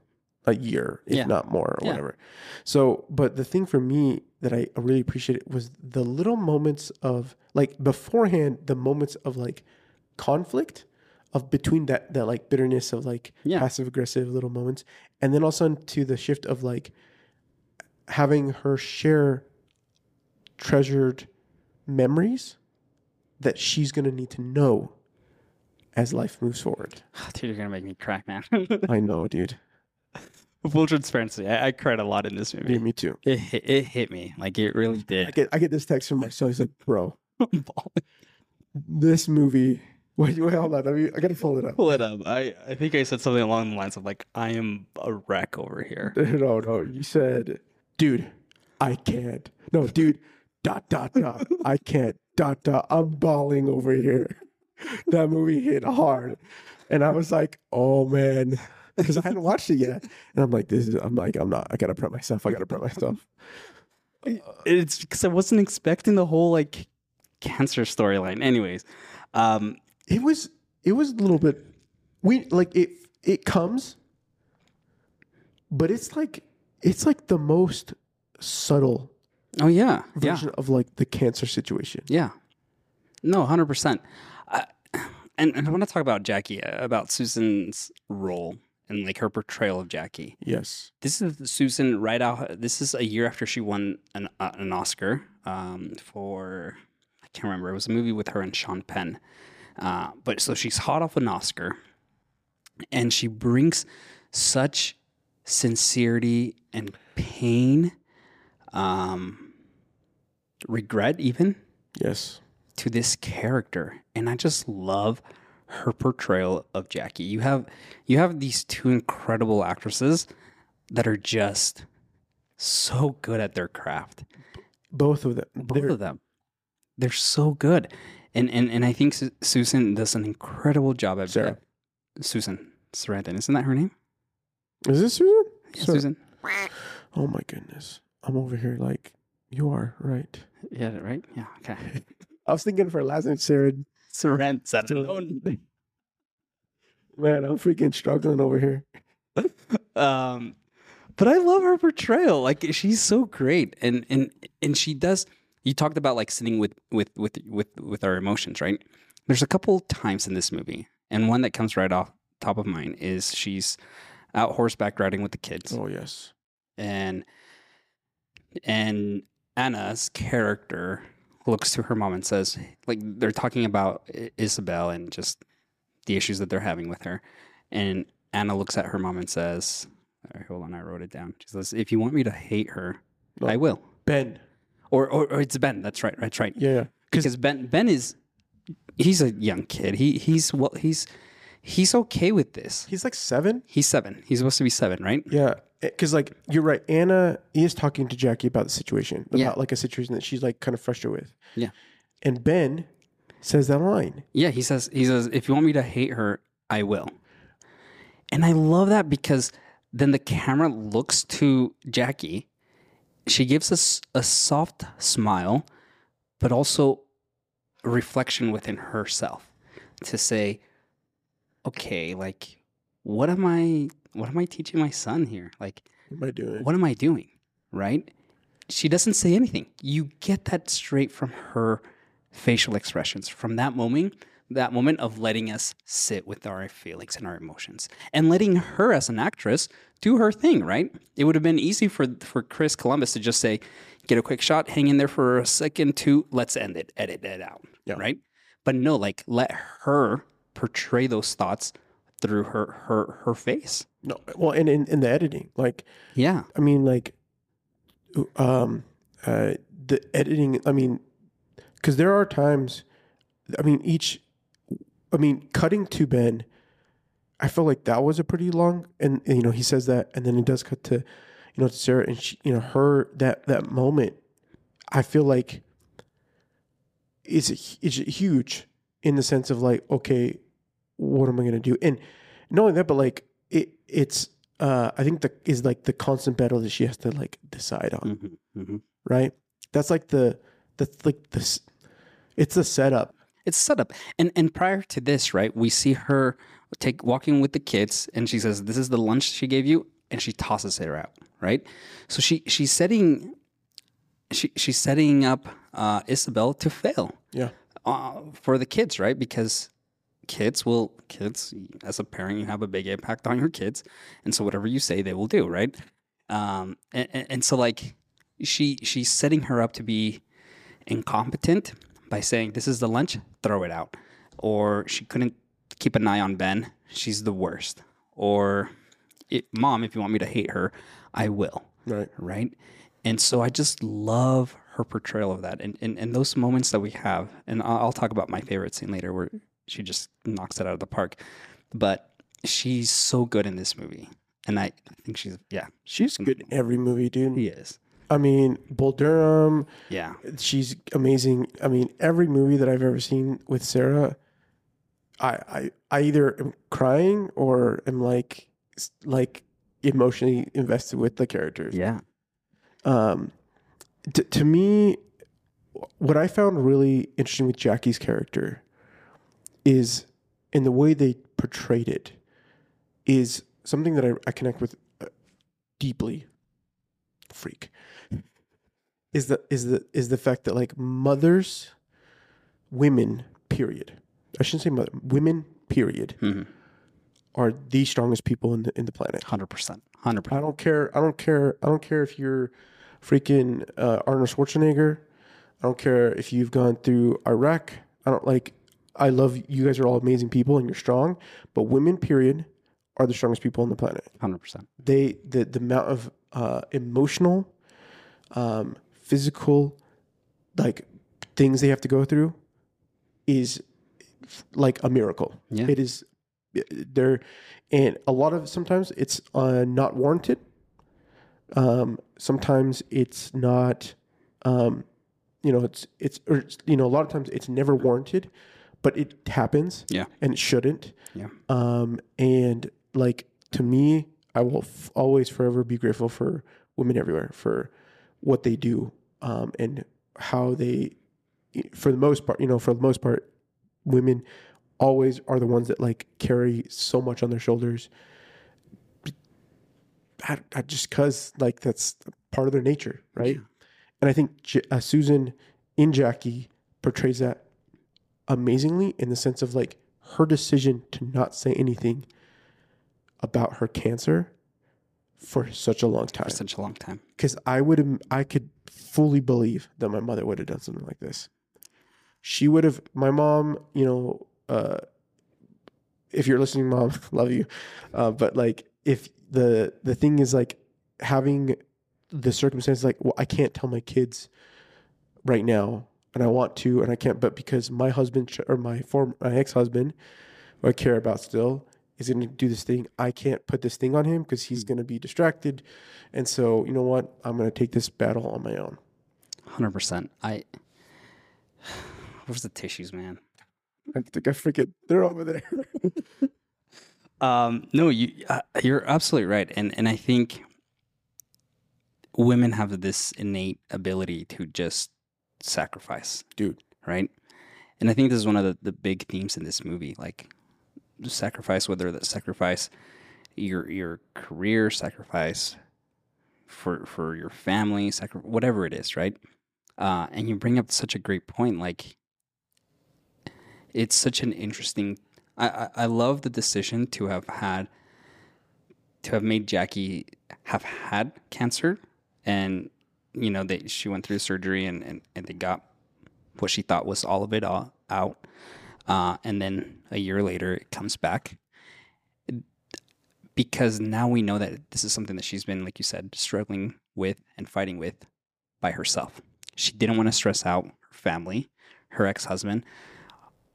a year, if Yeah. not more, or Yeah. whatever. So, but the thing for me that I really appreciated was the little moments of like beforehand, the moments of like conflict of between that that like bitterness of like Yeah. passive aggressive little moments, and then also to the shift of like having her share treasured memories that she's going to need to know as life moves forward. Dude, you're gonna make me crack man. I know, dude. Full transparency, I, I cried a lot in this movie. Yeah, me too. It hit, it hit me like it really did. I get I get this text from my son. He's like, "Bro, this movie." Wait, wait, hold on. I, mean, I gotta pull it up. Pull it up. I, I think I said something along the lines of like, I am a wreck over here. No, no. You said, "Dude, I can't." No, dude. Dot dot dot. I can't. Dot dot. I'm bawling over here. That movie hit hard, and I was like, "Oh man," because I hadn't watched it yet, and I'm like, "This is." I'm like, "I'm not. I gotta prep myself. I gotta prep myself." It's because I wasn't expecting the whole like cancer storyline. Anyways, Um, It was it was a little bit we like it it comes but it's like it's like the most subtle oh yeah, yeah. version of like the cancer situation. Yeah. No, 100%. Uh, and, and I want to talk about Jackie, uh, about Susan's role and like her portrayal of Jackie. Yes. This is Susan right out. This is a year after she won an, uh, an Oscar um, for, I can't remember. It was a movie with her and Sean Penn. Uh, but so she's hot off an Oscar and she brings such sincerity and pain, um, regret, even Yes. to this character. And i just love her portrayal of jackie. You have you have these two incredible actresses that are just so good at their craft. Both of them. both They're- of them. They're so good and and, and i think Su- susan does an incredible job at Sarah. at- susan sarandon isn't that her name Is this Susan? Yeah, Sarah. susan Oh my goodness. I'm over here like you are, right? yeah right yeah okay I was thinking for last name Sarah. sarandon Man, I'm freaking struggling over here. um but i love her portrayal like she's so great and and and she does you talked about like sitting with with with with with our emotions right there's a couple times in this movie and one that comes right off top of mind is she's out horseback riding with the kids Oh yes. and and Anna's character looks to her mom and says, like they're talking about Isabel and just the issues that they're having with her, and Anna looks at her mom and says, all right, "Hold on, I wrote it down." She says, "If you want me to hate her, No. I will." Ben. Or, or or it's Ben. That's right. That's right. Yeah, yeah. Because Ben Ben is he's a young kid. He he's well he's he's okay with this. He's like seven. He's seven. He's supposed to be seven, right? Yeah, eh, because like you're right. Anna is talking to Jackie about the situation, about Yeah. like a situation that she's like kind of frustrated with. Yeah. And Ben says that line. Yeah, he says he says if you want me to hate her, I will. And I love that because then the camera looks to Jackie. She gives us a soft smile, but also reflection within herself to say, okay, like what am I what am I teaching my son here? Like What am I doing? what am I doing? Right? She doesn't say anything. You get that straight from her facial expressions. From that moment, that moment of letting us sit with our feelings and our emotions and letting her as an actress do her thing, right? It would have been easy for for Chris Columbus to just say, get a quick shot, hang in there for a second, two, let's end it, edit it out. Yeah. Right? But no, like let her portray those thoughts through her her her face. No, well, and in, in the editing, like Yeah. I mean, like, um, uh, the editing. I mean, because there are times. I mean, each. I mean, cutting to Ben. I felt like that was a pretty long, and, and, you know he says that, and then it does cut to, you know, to Sarah, and she, you know, her that that moment. I feel like. Is is huge in the sense of like, okay, what am I gonna do? And not only that, but like it, it's uh, I think the is like the constant battle that she has to like decide on, hmm hmm right? That's like the that's like this. It's the setup. It's set up. And and prior to this right we see her take walking with the kids and she says this is the lunch she gave you and she tosses it out right? So she she's setting she she's setting up uh isabel to fail Yeah, uh, for the kids right? Because kids will kids as a parent you have a big impact on your kids and so whatever you say they will do right? Um and, and, and so like she she's setting her up to be incompetent by saying this is the lunch throw it out. Or she couldn't keep an eye on ben she's the worst. Or mom if you want me to hate her i will. Right. right? And so i just love her portrayal of that. And and, and those moments that we have and I'll, I'll talk about my favorite scene later where she just knocks it out of the park. But she's so good in this movie. And i, I think she's yeah. She's good in every movie, dude. he is I mean, Bull Durham. yeah She's amazing. I mean, every movie that I've ever seen with Sarah, I I, I either am crying or am like like emotionally invested with the characters. yeah um, t- to me, what I found really interesting with Jackie's character is in the way they portrayed it is something that I, I connect with uh, deeply. Freak is the is the is the fact that like mothers, women, period. I shouldn't say mother, women, period, Mhm. are the strongest people in the in the planet. Hundred percent. hundred percent. I don't care. I don't care. I don't care if you're freaking uh, Arnold Schwarzenegger. I don't care if you've gone through Iraq. I don't like. I love you guys are all amazing people and you're strong, but women, period, are the strongest people on the planet. Hundred percent. They the the amount of uh, emotional, um, physical, like things they have to go through, is like a miracle. Yeah. It is there, and a lot of sometimes it's uh, not warranted. Um, sometimes it's not, um, you know, it's it's or it's, you know a lot of times it's never warranted, but it happens. Yeah. and it shouldn't. Yeah. Um, and like to me, I will f- always forever be grateful for women everywhere for what they do, um, and how they, for the most part, you know, for the most part, women always are the ones that like carry so much on their shoulders. I, I just cause like that's part of their nature, right? And I think J- uh, Susan in Jackie portrays that amazingly in the sense of like her decision to not say anything about her cancer for such a long time For such a long time. because I would I could fully believe that my mother would have done something like this. She would have, my mom, you know, uh, if you're listening, mom, love you, uh, but like if the the thing is like having the circumstance, like well, I can't tell my kids right now, and I want to, and I can't, but because my husband or my former my ex husband, who I care about still, is going to do this thing. I can't put this thing on him because he's going to be distracted. And so, you know what? I'm going to take this battle on my own. Hundred percent. I. Where's the tissues, man? I think I freaking, they're over there. Um, no, you uh, you're absolutely right, and and I think women have this innate ability to just sacrifice, Dude. right? And I think this is one of the, the big themes in this movie, like sacrifice, whether that sacrifice your your career, sacrifice for for your family, sacri- whatever it is, right? Uh, and you bring up such a great point, like it's such an interesting. I, I I love the decision to have had to have made Jackie have had cancer, and you know they she went through surgery and and, and they got what she thought was all of it all out, uh, and then a year later it comes back because now we know that this is something that she's been, like you said, struggling with and fighting with by herself. She didn't want to stress out her family, her ex husband,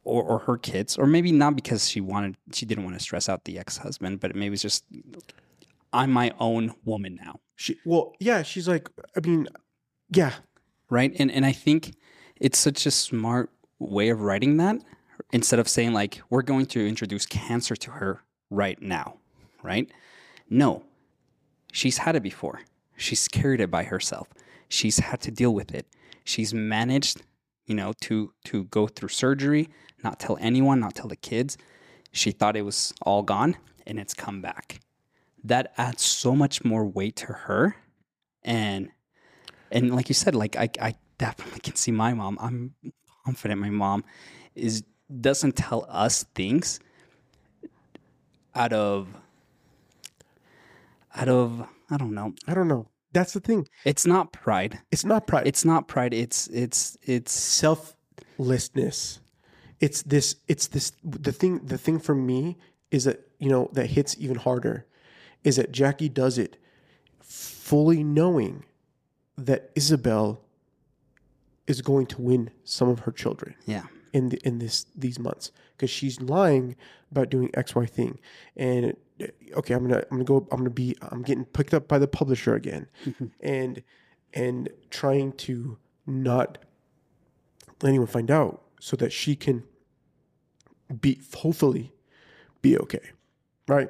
or, or her kids, or maybe not because she wanted, she didn't want to stress out the ex husband, but maybe it's just, I'm my own woman now, She, well, yeah, she's like, I mean, yeah, right? And and I think it's such a smart way of writing that instead of saying like we're going to introduce cancer to her right now, right? No. She's had it before. She's carried it by herself. She's had to deal with it. She's managed, you know, to to go through surgery, not tell anyone, not tell the kids. She thought it was all gone and it's come back. That adds so much more weight to her and and like you said, like I, I definitely can see my mom. I'm confident my mom is doesn't tell us things out of out of I don't know. I don't know. That's the thing. It's not pride. It's not pride. It's not pride. It's it's it's selflessness. It's this. It's this. The thing. The thing for me is that you know that hits even harder, is that Jackie does it fully knowing that Isabel is going to win some of her children yeah. In the, in this these months because she's lying about doing X Y thing, and uh, okay, I'm gonna I'm gonna go I'm gonna be I'm getting picked up by the publisher again, and and trying to not let anyone find out so that she can be hopefully be okay, right?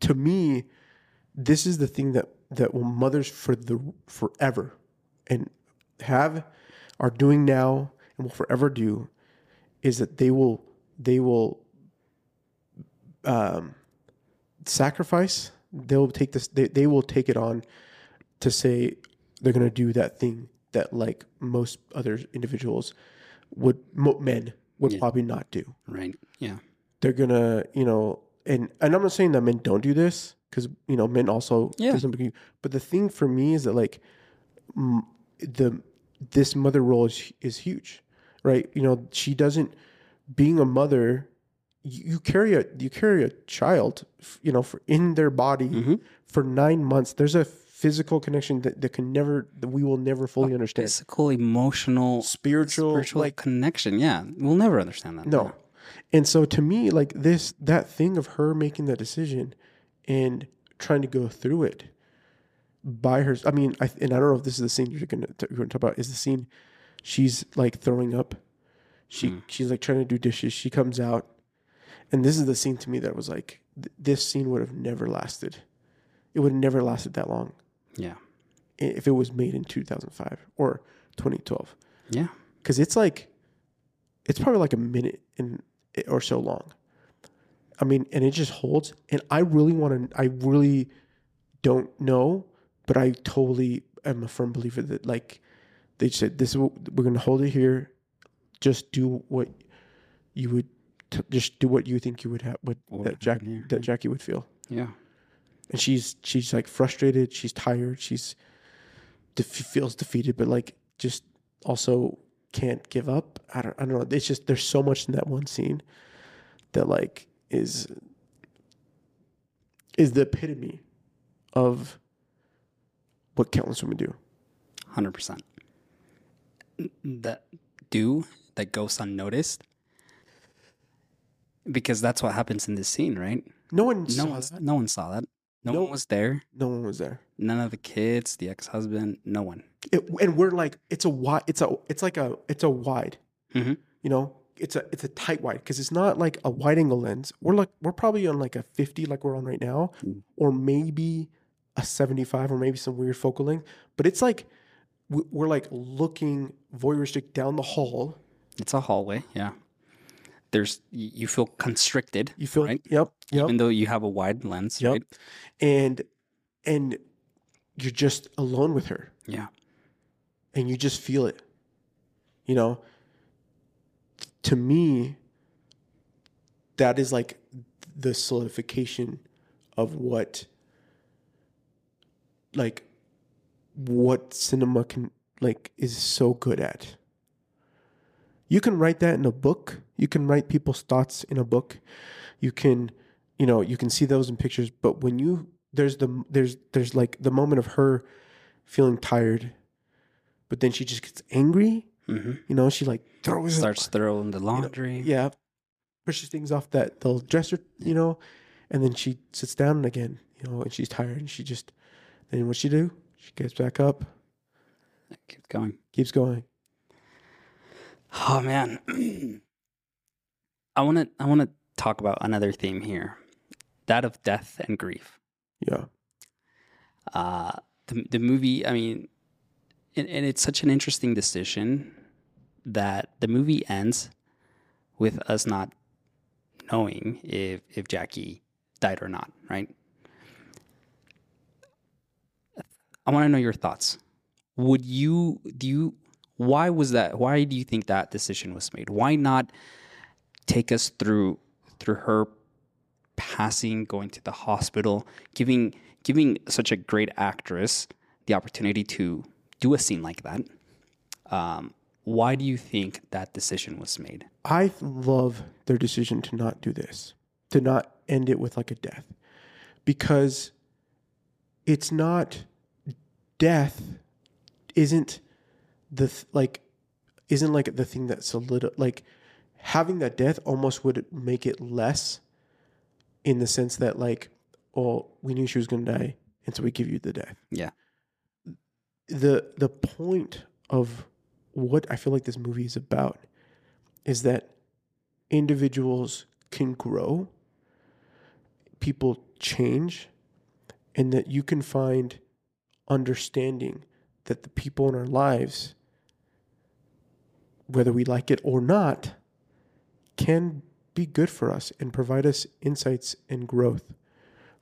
To me, this is the thing that that will mothers for the forever and have are doing now and will forever do is that they will they will um, sacrifice. They'll take this. They, they will take it on to say they're going to do that thing that like most other individuals would men would Yeah. probably not do. Right. Yeah. They're gonna, you know, and and I'm not saying that men don't do this because you know men also Yeah. doesn't believe- But the thing for me is that like m- the this mother role is is huge, right? You know, she doesn't being a mother. You, carry a you carry a child, you know, for in their body Mhm. for nine months. There's a physical connection that, that can never that we will never fully understand. Physical, emotional, Spiritual, spiritual like connection. Yeah. We'll never understand that. No. And so to me, like this, that thing of her making that decision and trying to go through it by her. I mean, I, and I don't know if this is the scene you're going to talk about. Is the scene she's like throwing up? She hmm. she's like trying to do dishes. She comes out, and this is the scene to me that was like th- this scene would have never lasted. It would have never lasted that long Yeah. if it was made in 2005 or 2012 Yeah. because it's like it's probably like a minute and eh, or so long. I mean, and it just holds. And I really want to. I really don't know, but I totally am a firm believer that like they said this is what we're going to hold it here. Just do what you would. T- just do what you think you would have. What What that Jack here, that Jackie would feel. Yeah. And she's she's like frustrated. She's tired. She's def- feels defeated, but like just also can't give up. I don't I don't know. It's just there's so much in that one scene that like is is the epitome of what countless women do. Hundred percent. That do that goes unnoticed because that's what happens in this scene, right? No one No saw one, that. no one saw that. No, No. one was there. No one was there. None of the kids, the ex-husband, no one. It, and we're like it's a wide it's a it's like a it's a wide Mhm. you know it's a it's a tight wide because it's not like a wide angle lens we're like we're probably on like a 50 like we're on right now Mm. or maybe a 75 or maybe some weird focal length but it's like we- we're like looking voyeuristic down the hall It's a hallway. Yeah. There's you feel constricted. you feel right? yep yep Even though you have a wide lens, yep right? and and you're just alone with her Yeah. and you just feel it. You know, to me, that is like the solidification of what, like, what cinema can, like, is so good at. You can write that in a book. You can write people's thoughts in a book. You can, you know, you can see those in pictures. But when you, there's the, there's, there's like the moment of her feeling tired but then she just gets angry. hmm You know, she like throws Starts throwing the you know, laundry. yeah, pushes things off that the dresser. You know, and then she sits down again. You know, and she's tired, and she just then what she do? She gets back up, Keeps going. keeps going. Oh man. I want to I want to talk about another theme here. That of death and grief. Yeah, Uh the the movie, I mean, and, and it's such an interesting decision that the movie ends with us not knowing if if Jackie died or not, right? I want to know your thoughts. Would you do you why was that why do you think that decision was made? Why not take us through through her passing, going to the hospital, giving giving such a great actress the opportunity to do a scene like that? Um, why do you think that decision was made? I love their decision to not do this, to not end it with like a death, because it's not death. Isn't the th- like isn't like the thing that solid like having that death almost would make it less in the sense that like oh we knew she was going to die and so we give you the death Yeah. the the point of what I feel like this movie is about is that individuals can grow, people change, and that you can find understanding that the people in our lives, whether we like it or not, can be good for us and provide us insights and growth,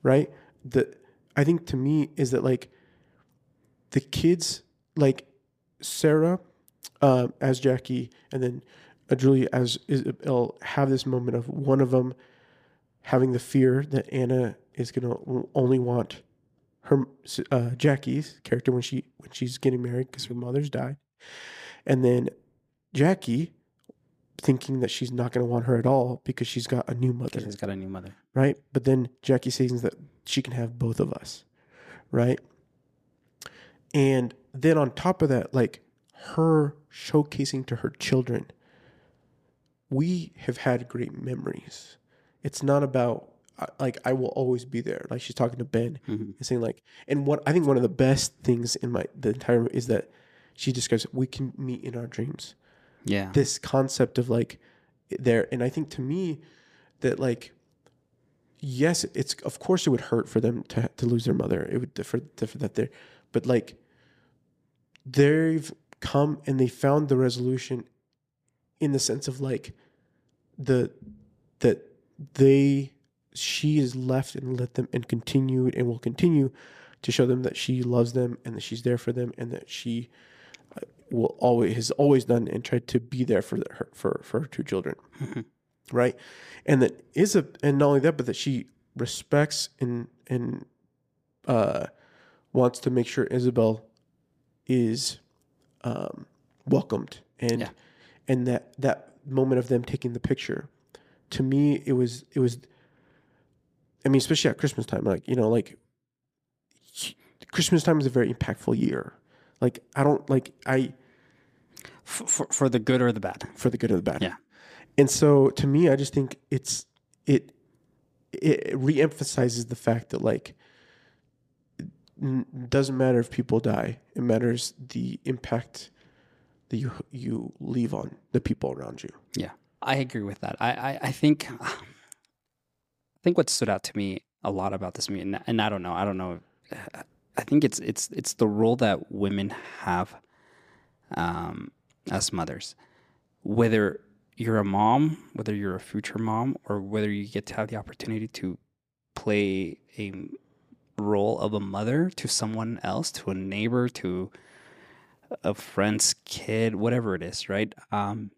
right? The I think to me is that like the kids, like Sarah um, as Jackie, and then uh, Julie as Isabel, have this moment of one of them having the fear that Anna is gonna only want her uh, Jackie's character when she when she's getting married because her mother's died, and then Jackie thinking that she's not going to want her at all because she's got a new mother. She's got a new mother. Right? But then Jackie says that she can have both of us. Right? And then on top of that, like her showcasing to her children, we have had great memories. It's not about like I will always be there. Like she's talking to Ben mm-hmm. and saying like, and what I think one of the best things in my the entire is that she describes we can meet in our dreams. Yeah. This concept of like there, and I think to me that like yes, it's of course it would hurt for them to to lose their mother. It would for, for that there, but like they've come and they found the resolution in the sense of like the that they she is left and let them and continued and will continue to show them that she loves them and that she's there for them and that she uh, will always has always done and tried to be there for her for for her two children mm-hmm. right and that is a and not only that but that she respects and and uh wants to make sure Isabel is um welcomed and yeah. and that that moment of them taking the picture to me it was it was I mean, especially at Christmas time, like you know, like Christmas time is a very impactful year. Like I don't like I for for the good or the bad. For the good or the bad. Yeah. And so to me, I just think it's it it reemphasizes the fact that like it doesn't matter if people die. It matters the impact that you you leave on the people around you. Yeah, I agree with that. I I, I think think what stood out to me a lot about this movie, and, and I don't know, I don't know, I think it's it's it's the role that women have um, as mothers, whether you're a mom, whether you're a future mom, or whether you get to have the opportunity to play a role of a mother to someone else, to a neighbor, to a friend's kid, whatever it is, right? Um,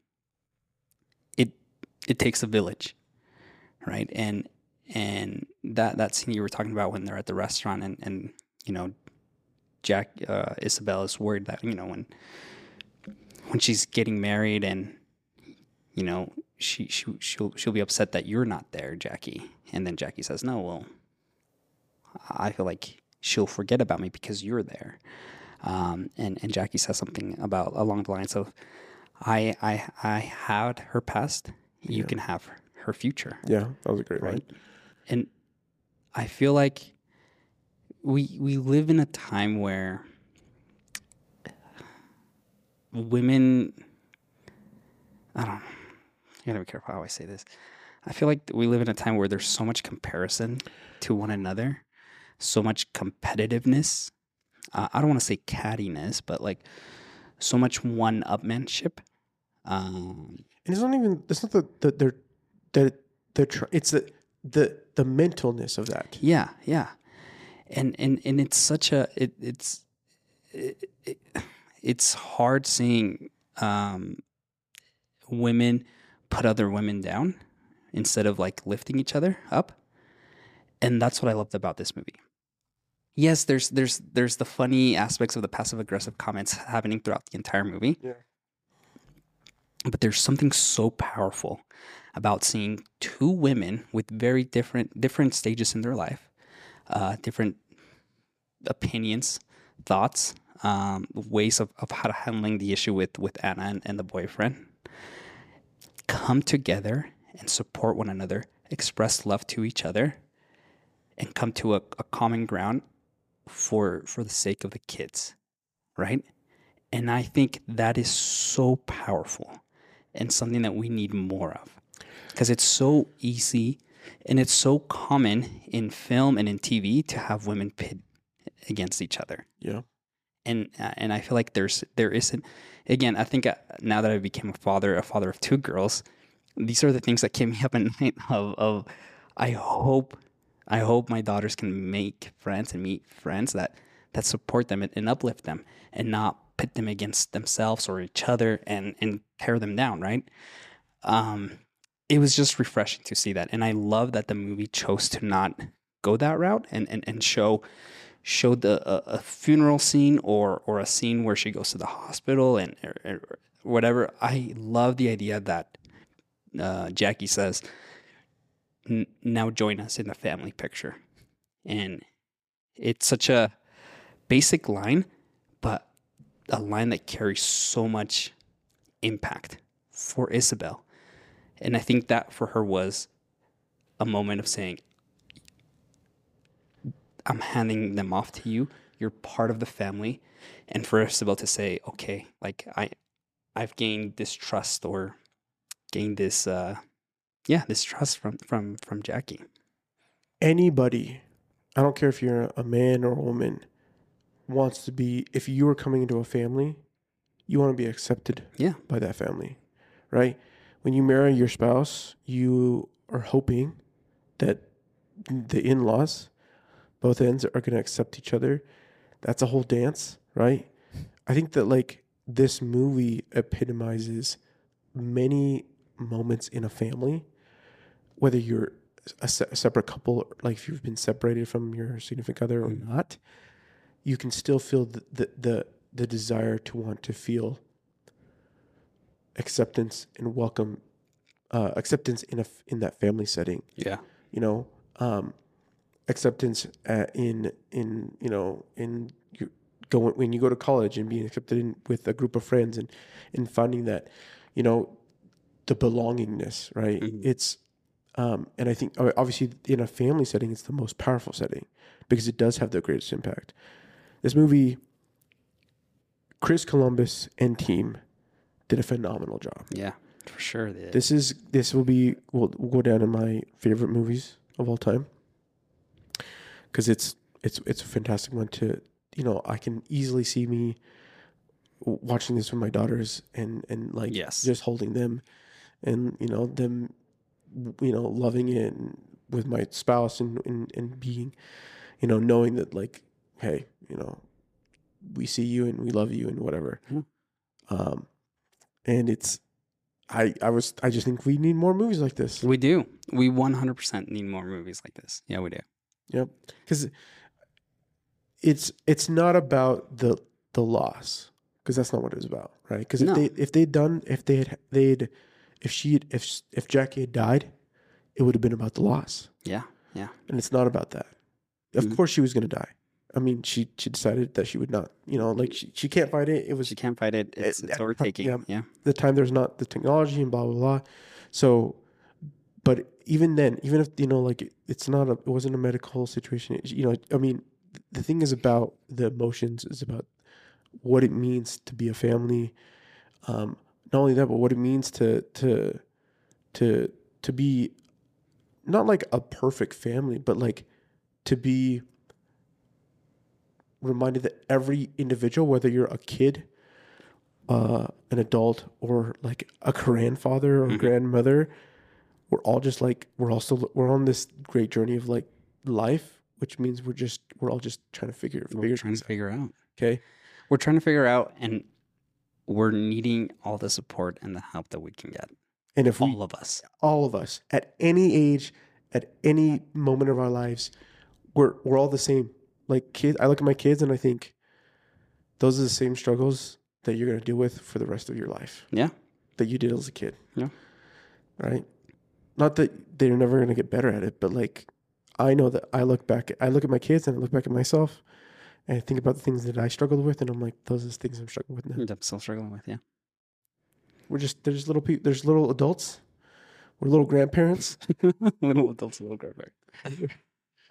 it it takes a village, right? And and that that scene you were talking about when they're at the restaurant and and you know Jack uh, Isabel is worried that you know when when she's getting married and you know she she she'll she'll be upset that you're not there, Jackie. And then Jackie says, "No, well, I feel like she'll forget about me because you're there." Um, and and Jackie says something about along the lines of, "I I I had her past. You yeah. can have her, future." Yeah, that was a great right. Line and I feel like we we live in a time where women I don't know. I gotta be careful how I say this. I feel like we live in a time where there's so much comparison to one another, so much competitiveness. Uh, I don't want to say cattiness, but like so much one upmanship. Um, and it's not even. It's not that the, they're that they're. It's that the the mentalness of that. Yeah, yeah, and and and it's such a it it's it, it, it's hard seeing um, women put other women down instead of like lifting each other up, and that's what I loved about this movie. Yes, there's there's there's the funny aspects of the passive aggressive comments happening throughout the entire movie. Yeah. But there's something so powerful about seeing two women with very different different stages in their life, uh, different opinions, thoughts, um, ways of, of how to handling the issue with with Anna and, and the boyfriend, come together and support one another, express love to each other, and come to a, a common ground for for the sake of the kids, right? And I think that is so powerful and something that we need more of because it's so easy and it's so common in film and in TV to have women pit against each other. Yeah. And uh, and I feel like there's there isn't again I think uh, now that I became a father a father of two girls these are the things that keep me up at night. Of of I hope I hope my daughters can make friends and meet friends that that support them and, and uplift them and not pit them against themselves or each other and and tear them down. Right. Um, it was just refreshing to see that, and I love that the movie chose to not go that route and and, and show showed the a, funeral scene or or a scene where she goes to the hospital and or, or whatever. I love the idea that uh, Jackie says, "N- "Now join us in the family picture," and it's such a basic line, but a line that carries so much impact for Isabel, and I think that for her was a moment of saying, I'm handing them off to you. You're part of the family. And for Isabel to say, okay, like I I've gained this trust or gained this uh yeah, this trust from from from Jackie. Anybody, I don't care if you're a man or a woman, wants to be. If you are coming into a family, you want to be accepted Yeah. by that family, right? When you marry your spouse, you are hoping that the in-laws, both ends, are going to accept each other. That's a whole dance, right? I think that like this movie epitomizes many moments in a family, whether you're a, se- a separate couple, like if you've been separated from your significant other or mm-hmm. not, you can still feel the, the the the desire to want to feel acceptance and welcome, uh, acceptance in a in that family setting. Yeah. You know, um, acceptance uh in in you know in you going when you go to college and being accepted in with a group of friends and and finding that you know the belongingness right Mhm. it's um and i think uh, obviously in a family setting it's the most powerful setting because it does have the greatest impact this movie chris columbus and team did a phenomenal job Yeah. For sure. They did. this is this will be will, go down in my favorite movies of all time because it's it's it's a fantastic one to you know I can easily see me watching this with my daughters and and like Yes. just holding them and you know them you know loving it and with my spouse and and, and being you know knowing that like hey you know we see you and we love you and whatever Mhm. um and it's I I was I just think we need more movies like this. we do. We 100% need more movies like this. Yeah, we do. Yep. Because it's it's not about the the loss because that's not what it was about, right? Because if they if they'd done if they had they'd if she had, if if Jackie had died, it would have been about the loss, Yeah. Yeah. and it's not about that. Of Mhm. course, she was going to die. I mean, she she decided that she would not. You know, like she, she can't fight it. It was She can't fight it. It's, It- it's overtaking. yeah. Yeah. the time there's not the technology and blah blah blah. So, but even then, even if you know, like it- it's not a, it wasn't a medical situation. it- You know, I mean, the thing is about the emotions is about what it means to be a family. Um, not only that, but what it means to to to to be not like a perfect family, but like to be reminded that every individual, whether you're a kid, uh, an adult, or like a grandfather or Mhm. grandmother, we're all just like we're also we're on this great journey of like life, which means we're just we're all just trying to figure We're figure trying to out. figure out. Okay, We're trying to figure out, and we're needing all the support and the help that we can get. and if we All of us. all of us at any age, at any moment of our lives, we're we're all the same. Like kids, I look at my kids and I think those are the same struggles that you're gonna deal with for the rest of your life. Yeah. that you did as a kid. Yeah. Right. Not that they're never gonna get better at it, but like I know that I look back, I look at my kids and I look back at myself, and I think about the things that I struggled with, and I'm like, those are the things I'm struggling with now. I'm still struggling with. Yeah. We're just there's little people, there's little adults, we're little grandparents. little adults, little grandparents.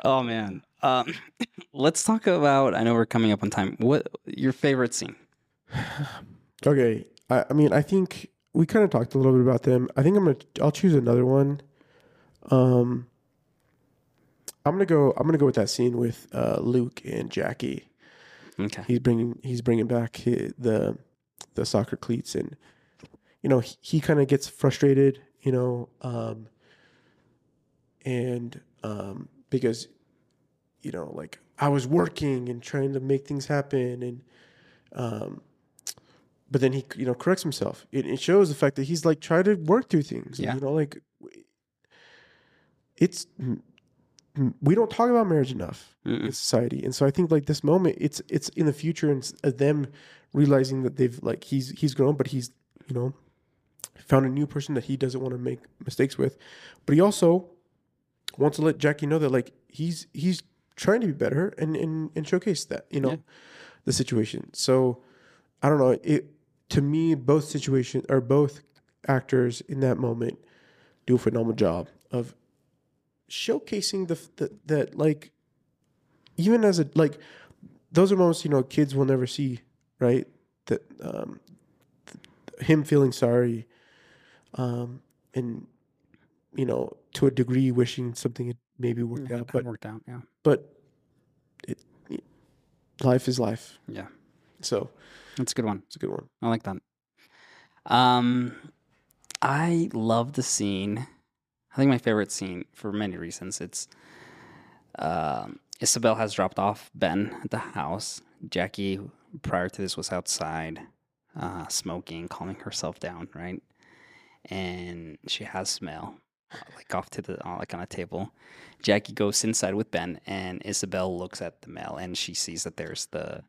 Oh man. Um, let's talk about. I know we're coming up on time. What your favorite scene? Okay. I, I mean, I think we kind of talked a little bit about them. I think I'm gonna. I'll choose another one. Um, I'm gonna go. I'm gonna go with that scene with uh, Luke and Jackie. Okay. He's bringing. He's bringing back hi the the soccer cleats, and you know he, he kind of gets frustrated you know, um, and um, because you know, like I was working and trying to make things happen, and um, but then he you know corrects himself. It, it shows the fact that he's like trying to work through things. Yeah. you know, like it's we don't talk about marriage enough Mm-mm. in society, and so I think like this moment, it's it's in the future and them realizing that they've like he's he's grown, but he's you know found a new person that he doesn't want to make mistakes with, but he also wants to let Jackie know that like he's he's trying to be better and and, and showcase that you know Yeah. the situation. So I don't know it to me both situations or both actors in that moment do a phenomenal job of showcasing the, the that like even as a like those are moments you know kids will never see right that um th- him feeling sorry um and you know to a degree wishing something had maybe worked Yeah, out but worked out. Yeah. But it, it life is life Yeah. so That's a good one. it's a good one I like that. Um, I love the scene. I think my favorite scene for many reasons. It's um, Isabel has dropped off Ben at the house. Jackie, prior to this, was outside uh, smoking, calming herself down, right? And she has smell, uh, like off to the uh, like on a table. Jackie goes inside with Ben, and Isabel looks at the mail, and she sees that there's the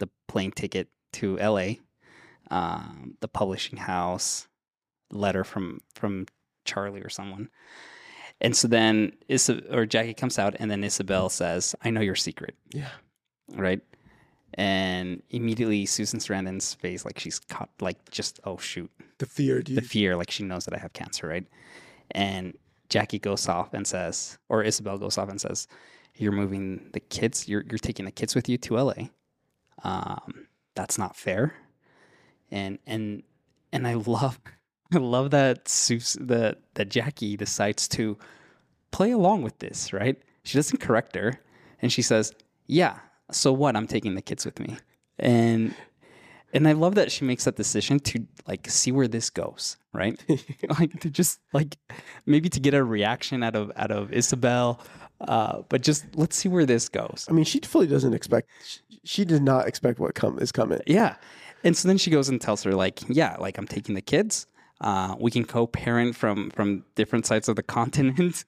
the plane ticket to L.A um, the publishing house letter from from Charlie or someone. And so then Isa- or Jackie comes out and then Isabel says, "I know your secret." yeah Right? And immediately Susan Sarandon's face like she's caught like just oh shoot, the fear the fear like she knows that I have cancer, right? And Jackie goes off and says or Isabel goes off and says, "You're moving the kids, you're you're taking the kids with you to LA. Um that's not fair." and and and I love I love that Sus that that Jackie decides to play along with this, right? She doesn't correct her, and she says, "Yeah, so what? I'm taking the kids with me," and and I love that she makes that decision to like see where this goes, right? like to just like maybe to get a reaction out of out of Isabel, uh, but just let's see where this goes. I mean she fully doesn't expect she, she did not expect what come is coming Yeah. And so then she goes and tells her, like, yeah, like I'm taking the kids. Uh, we can co-parent from from different sides of the continent.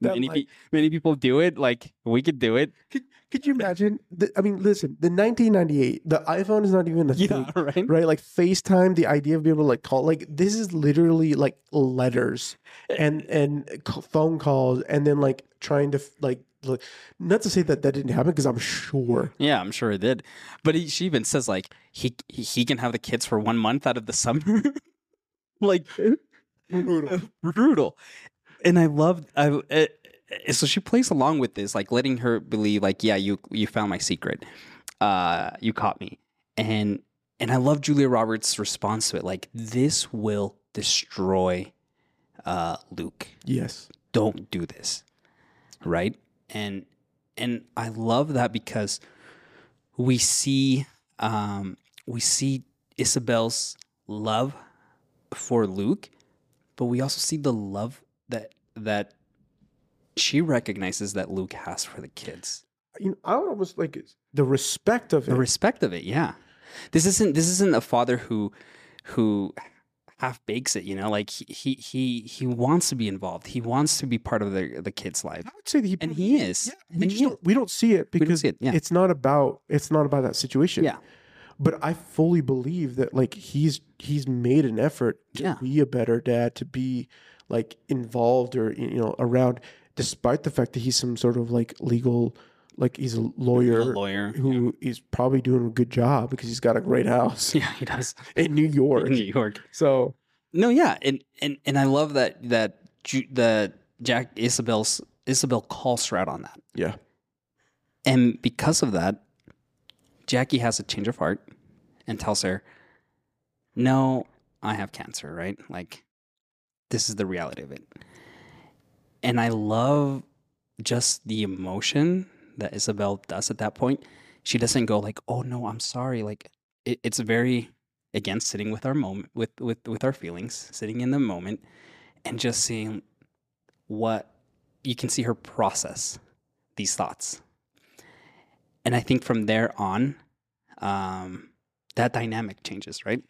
That, many, like- pe- many people do it. Like we could do it. Could, could you imagine? The, I mean, listen, the 1998, the iPhone is not even a thing, right. right? Like FaceTime, the idea of being able to like call, like this is literally like letters eh. and and phone calls, and then like trying to like, like not to say that that didn't happen because I'm sure. Yeah, I'm sure it did. But he, she even says like he he can have the kids for one month out of the summer. like brutal, brutal. And I love I. Uh, so she plays along with this, like letting her believe, like, yeah, you you found my secret, uh, you caught me, and and I love Julia Roberts' response to it, like this will destroy uh, Luke Yes. don't do this right and and i love that because we see um we see isabel's love for luke but we also see the love that that she recognizes that luke has for the kids You know, I would almost like it's the respect of it. the respect of it yeah this isn't this isn't a father who who half bakes it you know like he he he, he wants to be involved he wants to be part of the the kid's life I would say that he and he is Yeah, we he don't, we don't see it because see it, yeah. it's not about it's not about that situation. Yeah. But I fully believe that like he's he's made an effort to Yeah. be a better dad, to be like involved or you know around, despite the fact that he's some sort of like legal, like he's a lawyer, a lawyer who is probably doing a good job because he's got a great house. Yeah he does. In New York. in new york. So no yeah and and and i love that that Ju- that jack isabel's isabel calls her out on that. Yeah, and because of that jackie has a change of heart and tells her no i have cancer right? Like this is the reality of it and i love just the emotion that isabel does at that point she doesn't go like oh no i'm sorry like it, it's very again sitting with our moment with with with our feelings sitting in the moment and just seeing what you can see her process these thoughts. And I think from there on, um, that dynamic changes, right?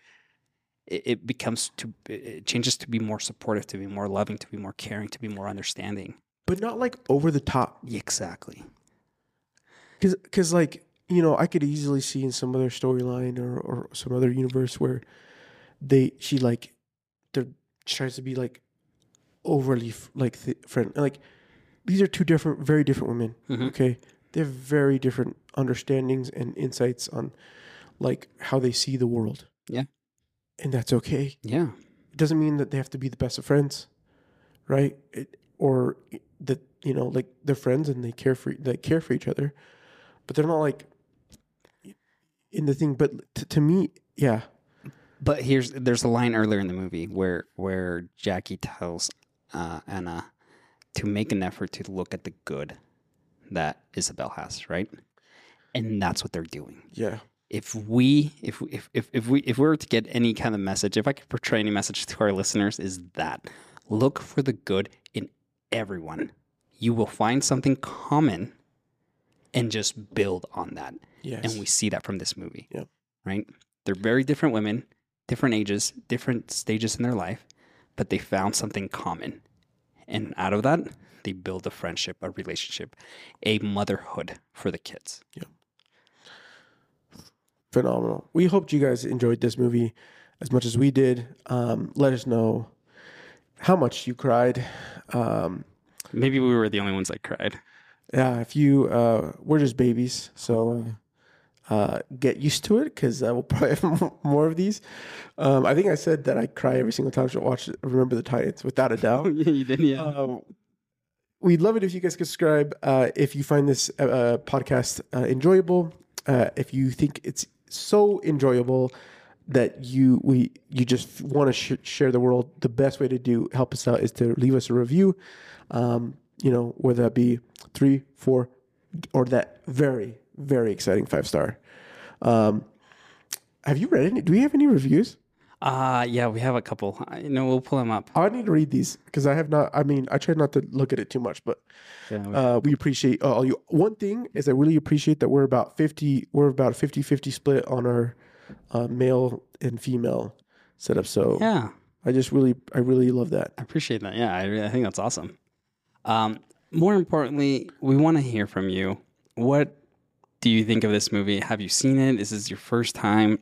It, it becomes to it changes to be more supportive, to be more loving, to be more caring, to be more understanding. but not like over the top. Exactly. Because, because like you know, I could easily see in some other storyline or or some other universe where they she like there tries to be like overly f- like th- friend like these are two different, very different women. Mhm. Okay, they have very different understandings and insights on like how they see the world. Yeah. And that's okay. Yeah. It doesn't mean that they have to be the best of friends, right? It, or that you know, like they're friends and they care for they care for each other, but they're not like in the thing. But t- to me, yeah, But here's there's a line earlier in the movie where where Jackie tells uh, Anna to make an effort to look at the good that Isabel has, right? And that's what they're doing. yeah, If we if we- if if, if we if we were to get any kind of message, if I could portray any message to our listeners, is that look for the good in everyone. You will find something common and just build on that. yes, And we see that from this movie. Yep. Right? They're very different women, different ages, different stages in their life, but they found something common. And out of that, they build a friendship, a relationship, a motherhood for the kids. Phenomenal. We hoped you guys enjoyed this movie as much as we did. Um, let us know how much you cried. Um, Maybe we were the only ones that cried. yeah, if you uh, we're just babies, so uh, get used to it because uh, we'll probably have more of these. Um, I think I said that I cry every single time I watch Remember the Titans, without a doubt. yeah, you did, yeah. Um, we'd love it if you guys could subscribe. Uh, if you find this uh, uh, podcast uh, enjoyable, uh, if you think it's so enjoyable that you we you just want to sh- share the world, the best way to do help us out is to leave us a review. Um, you know, whether that be three, four, or that very very exciting five star. Um, have you read any? Do we have any reviews? Uh, yeah, we have a couple. I you know we'll pull them up. I need to read these because I have not. I mean, I try not to look at it too much, but Yeah, we- uh, we appreciate all you. One thing is, I really appreciate that we're about fifty. We're about 50-50 split on our uh, male and female setup. So yeah. I just really, I really love that. I appreciate that. Yeah, I, re- I think that's awesome. Um, more importantly, we want to hear from you. What do you think of this movie? Have you seen it? Is this your first time?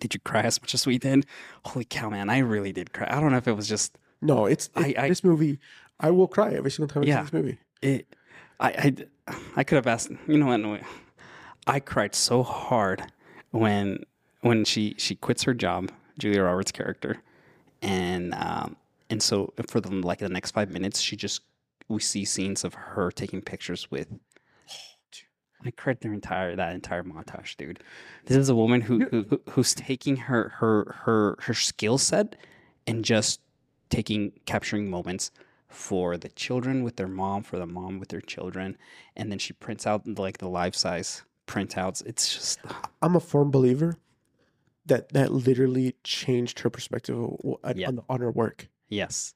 Did you cry as much as we did? Holy cow, man! I really did cry. I don't know if it was just No, it's I- it- I- this movie. I will cry every single time I Yeah. see this movie. it. I I, I could have asked. You know what? I cried so hard when when she she quits her job, Julia Roberts' character, and um and so for the like the next five minutes, she just we see scenes of her taking pictures with. I cried their entire that entire montage, dude. This is a woman who, who who- who's taking her her her her skill set and just taking capturing moments for the children with their mom, for the mom with their children, and then she prints out like the life size printouts. It's just I'm a firm believer that that literally changed her perspective on, Yeah. on, on her work. yes,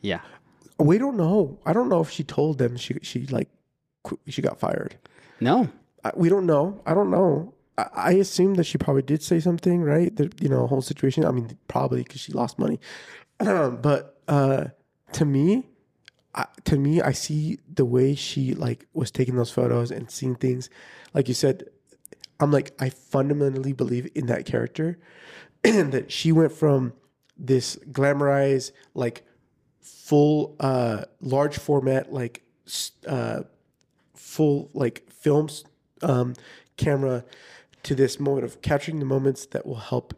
yeah. We don't know. I don't know if she told them she she like she got fired. No, I, we don't know. I don't know. I, I assume that she probably did say something, right? You know whole situation. I mean, probably because she lost money. but uh, to me, I, to me, I see the way she like was taking those photos and seeing things. Like you said, I'm like I fundamentally believe in that character, and that she went from this glamorized like full uh large format like uh full like films um, camera to this moment of capturing the moments that will help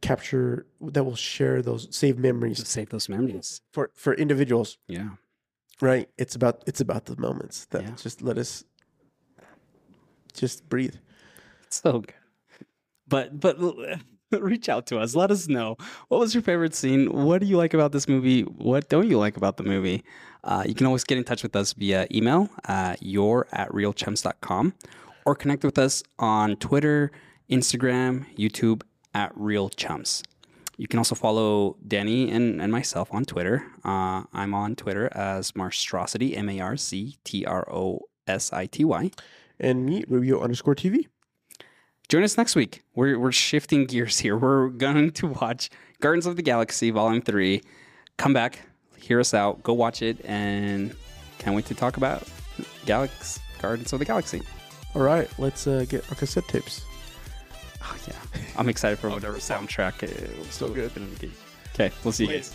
capture that will share those save memories save those memories. for for individuals Yeah, right it's about it's about the moments that Yeah. just let us just breathe so good. But but reach out to us. Let us know what was your favorite scene. What do you like about this movie? What don't you like about the movie? Uh, you can always get in touch with us via email, uh, your at reelchums.com, or connect with us on Twitter, Instagram, YouTube at Reel Chums. You can also follow Danny and, and myself on Twitter. Uh, I'm on Twitter as Marztrosity, M A R C T R O S I T Y. And me, Rubio underscore TV. Join us next week. We're, we're shifting gears here. We're going to watch Guardians of the Galaxy Volume 3. Come back, hear us out, go watch it, and can't wait to talk about Galaxy, Guardians of the Galaxy. All right, let's uh, get our cassette tapes. Oh, yeah. I'm excited for whatever soundtrack. It was So good. Okay, we'll see you guys.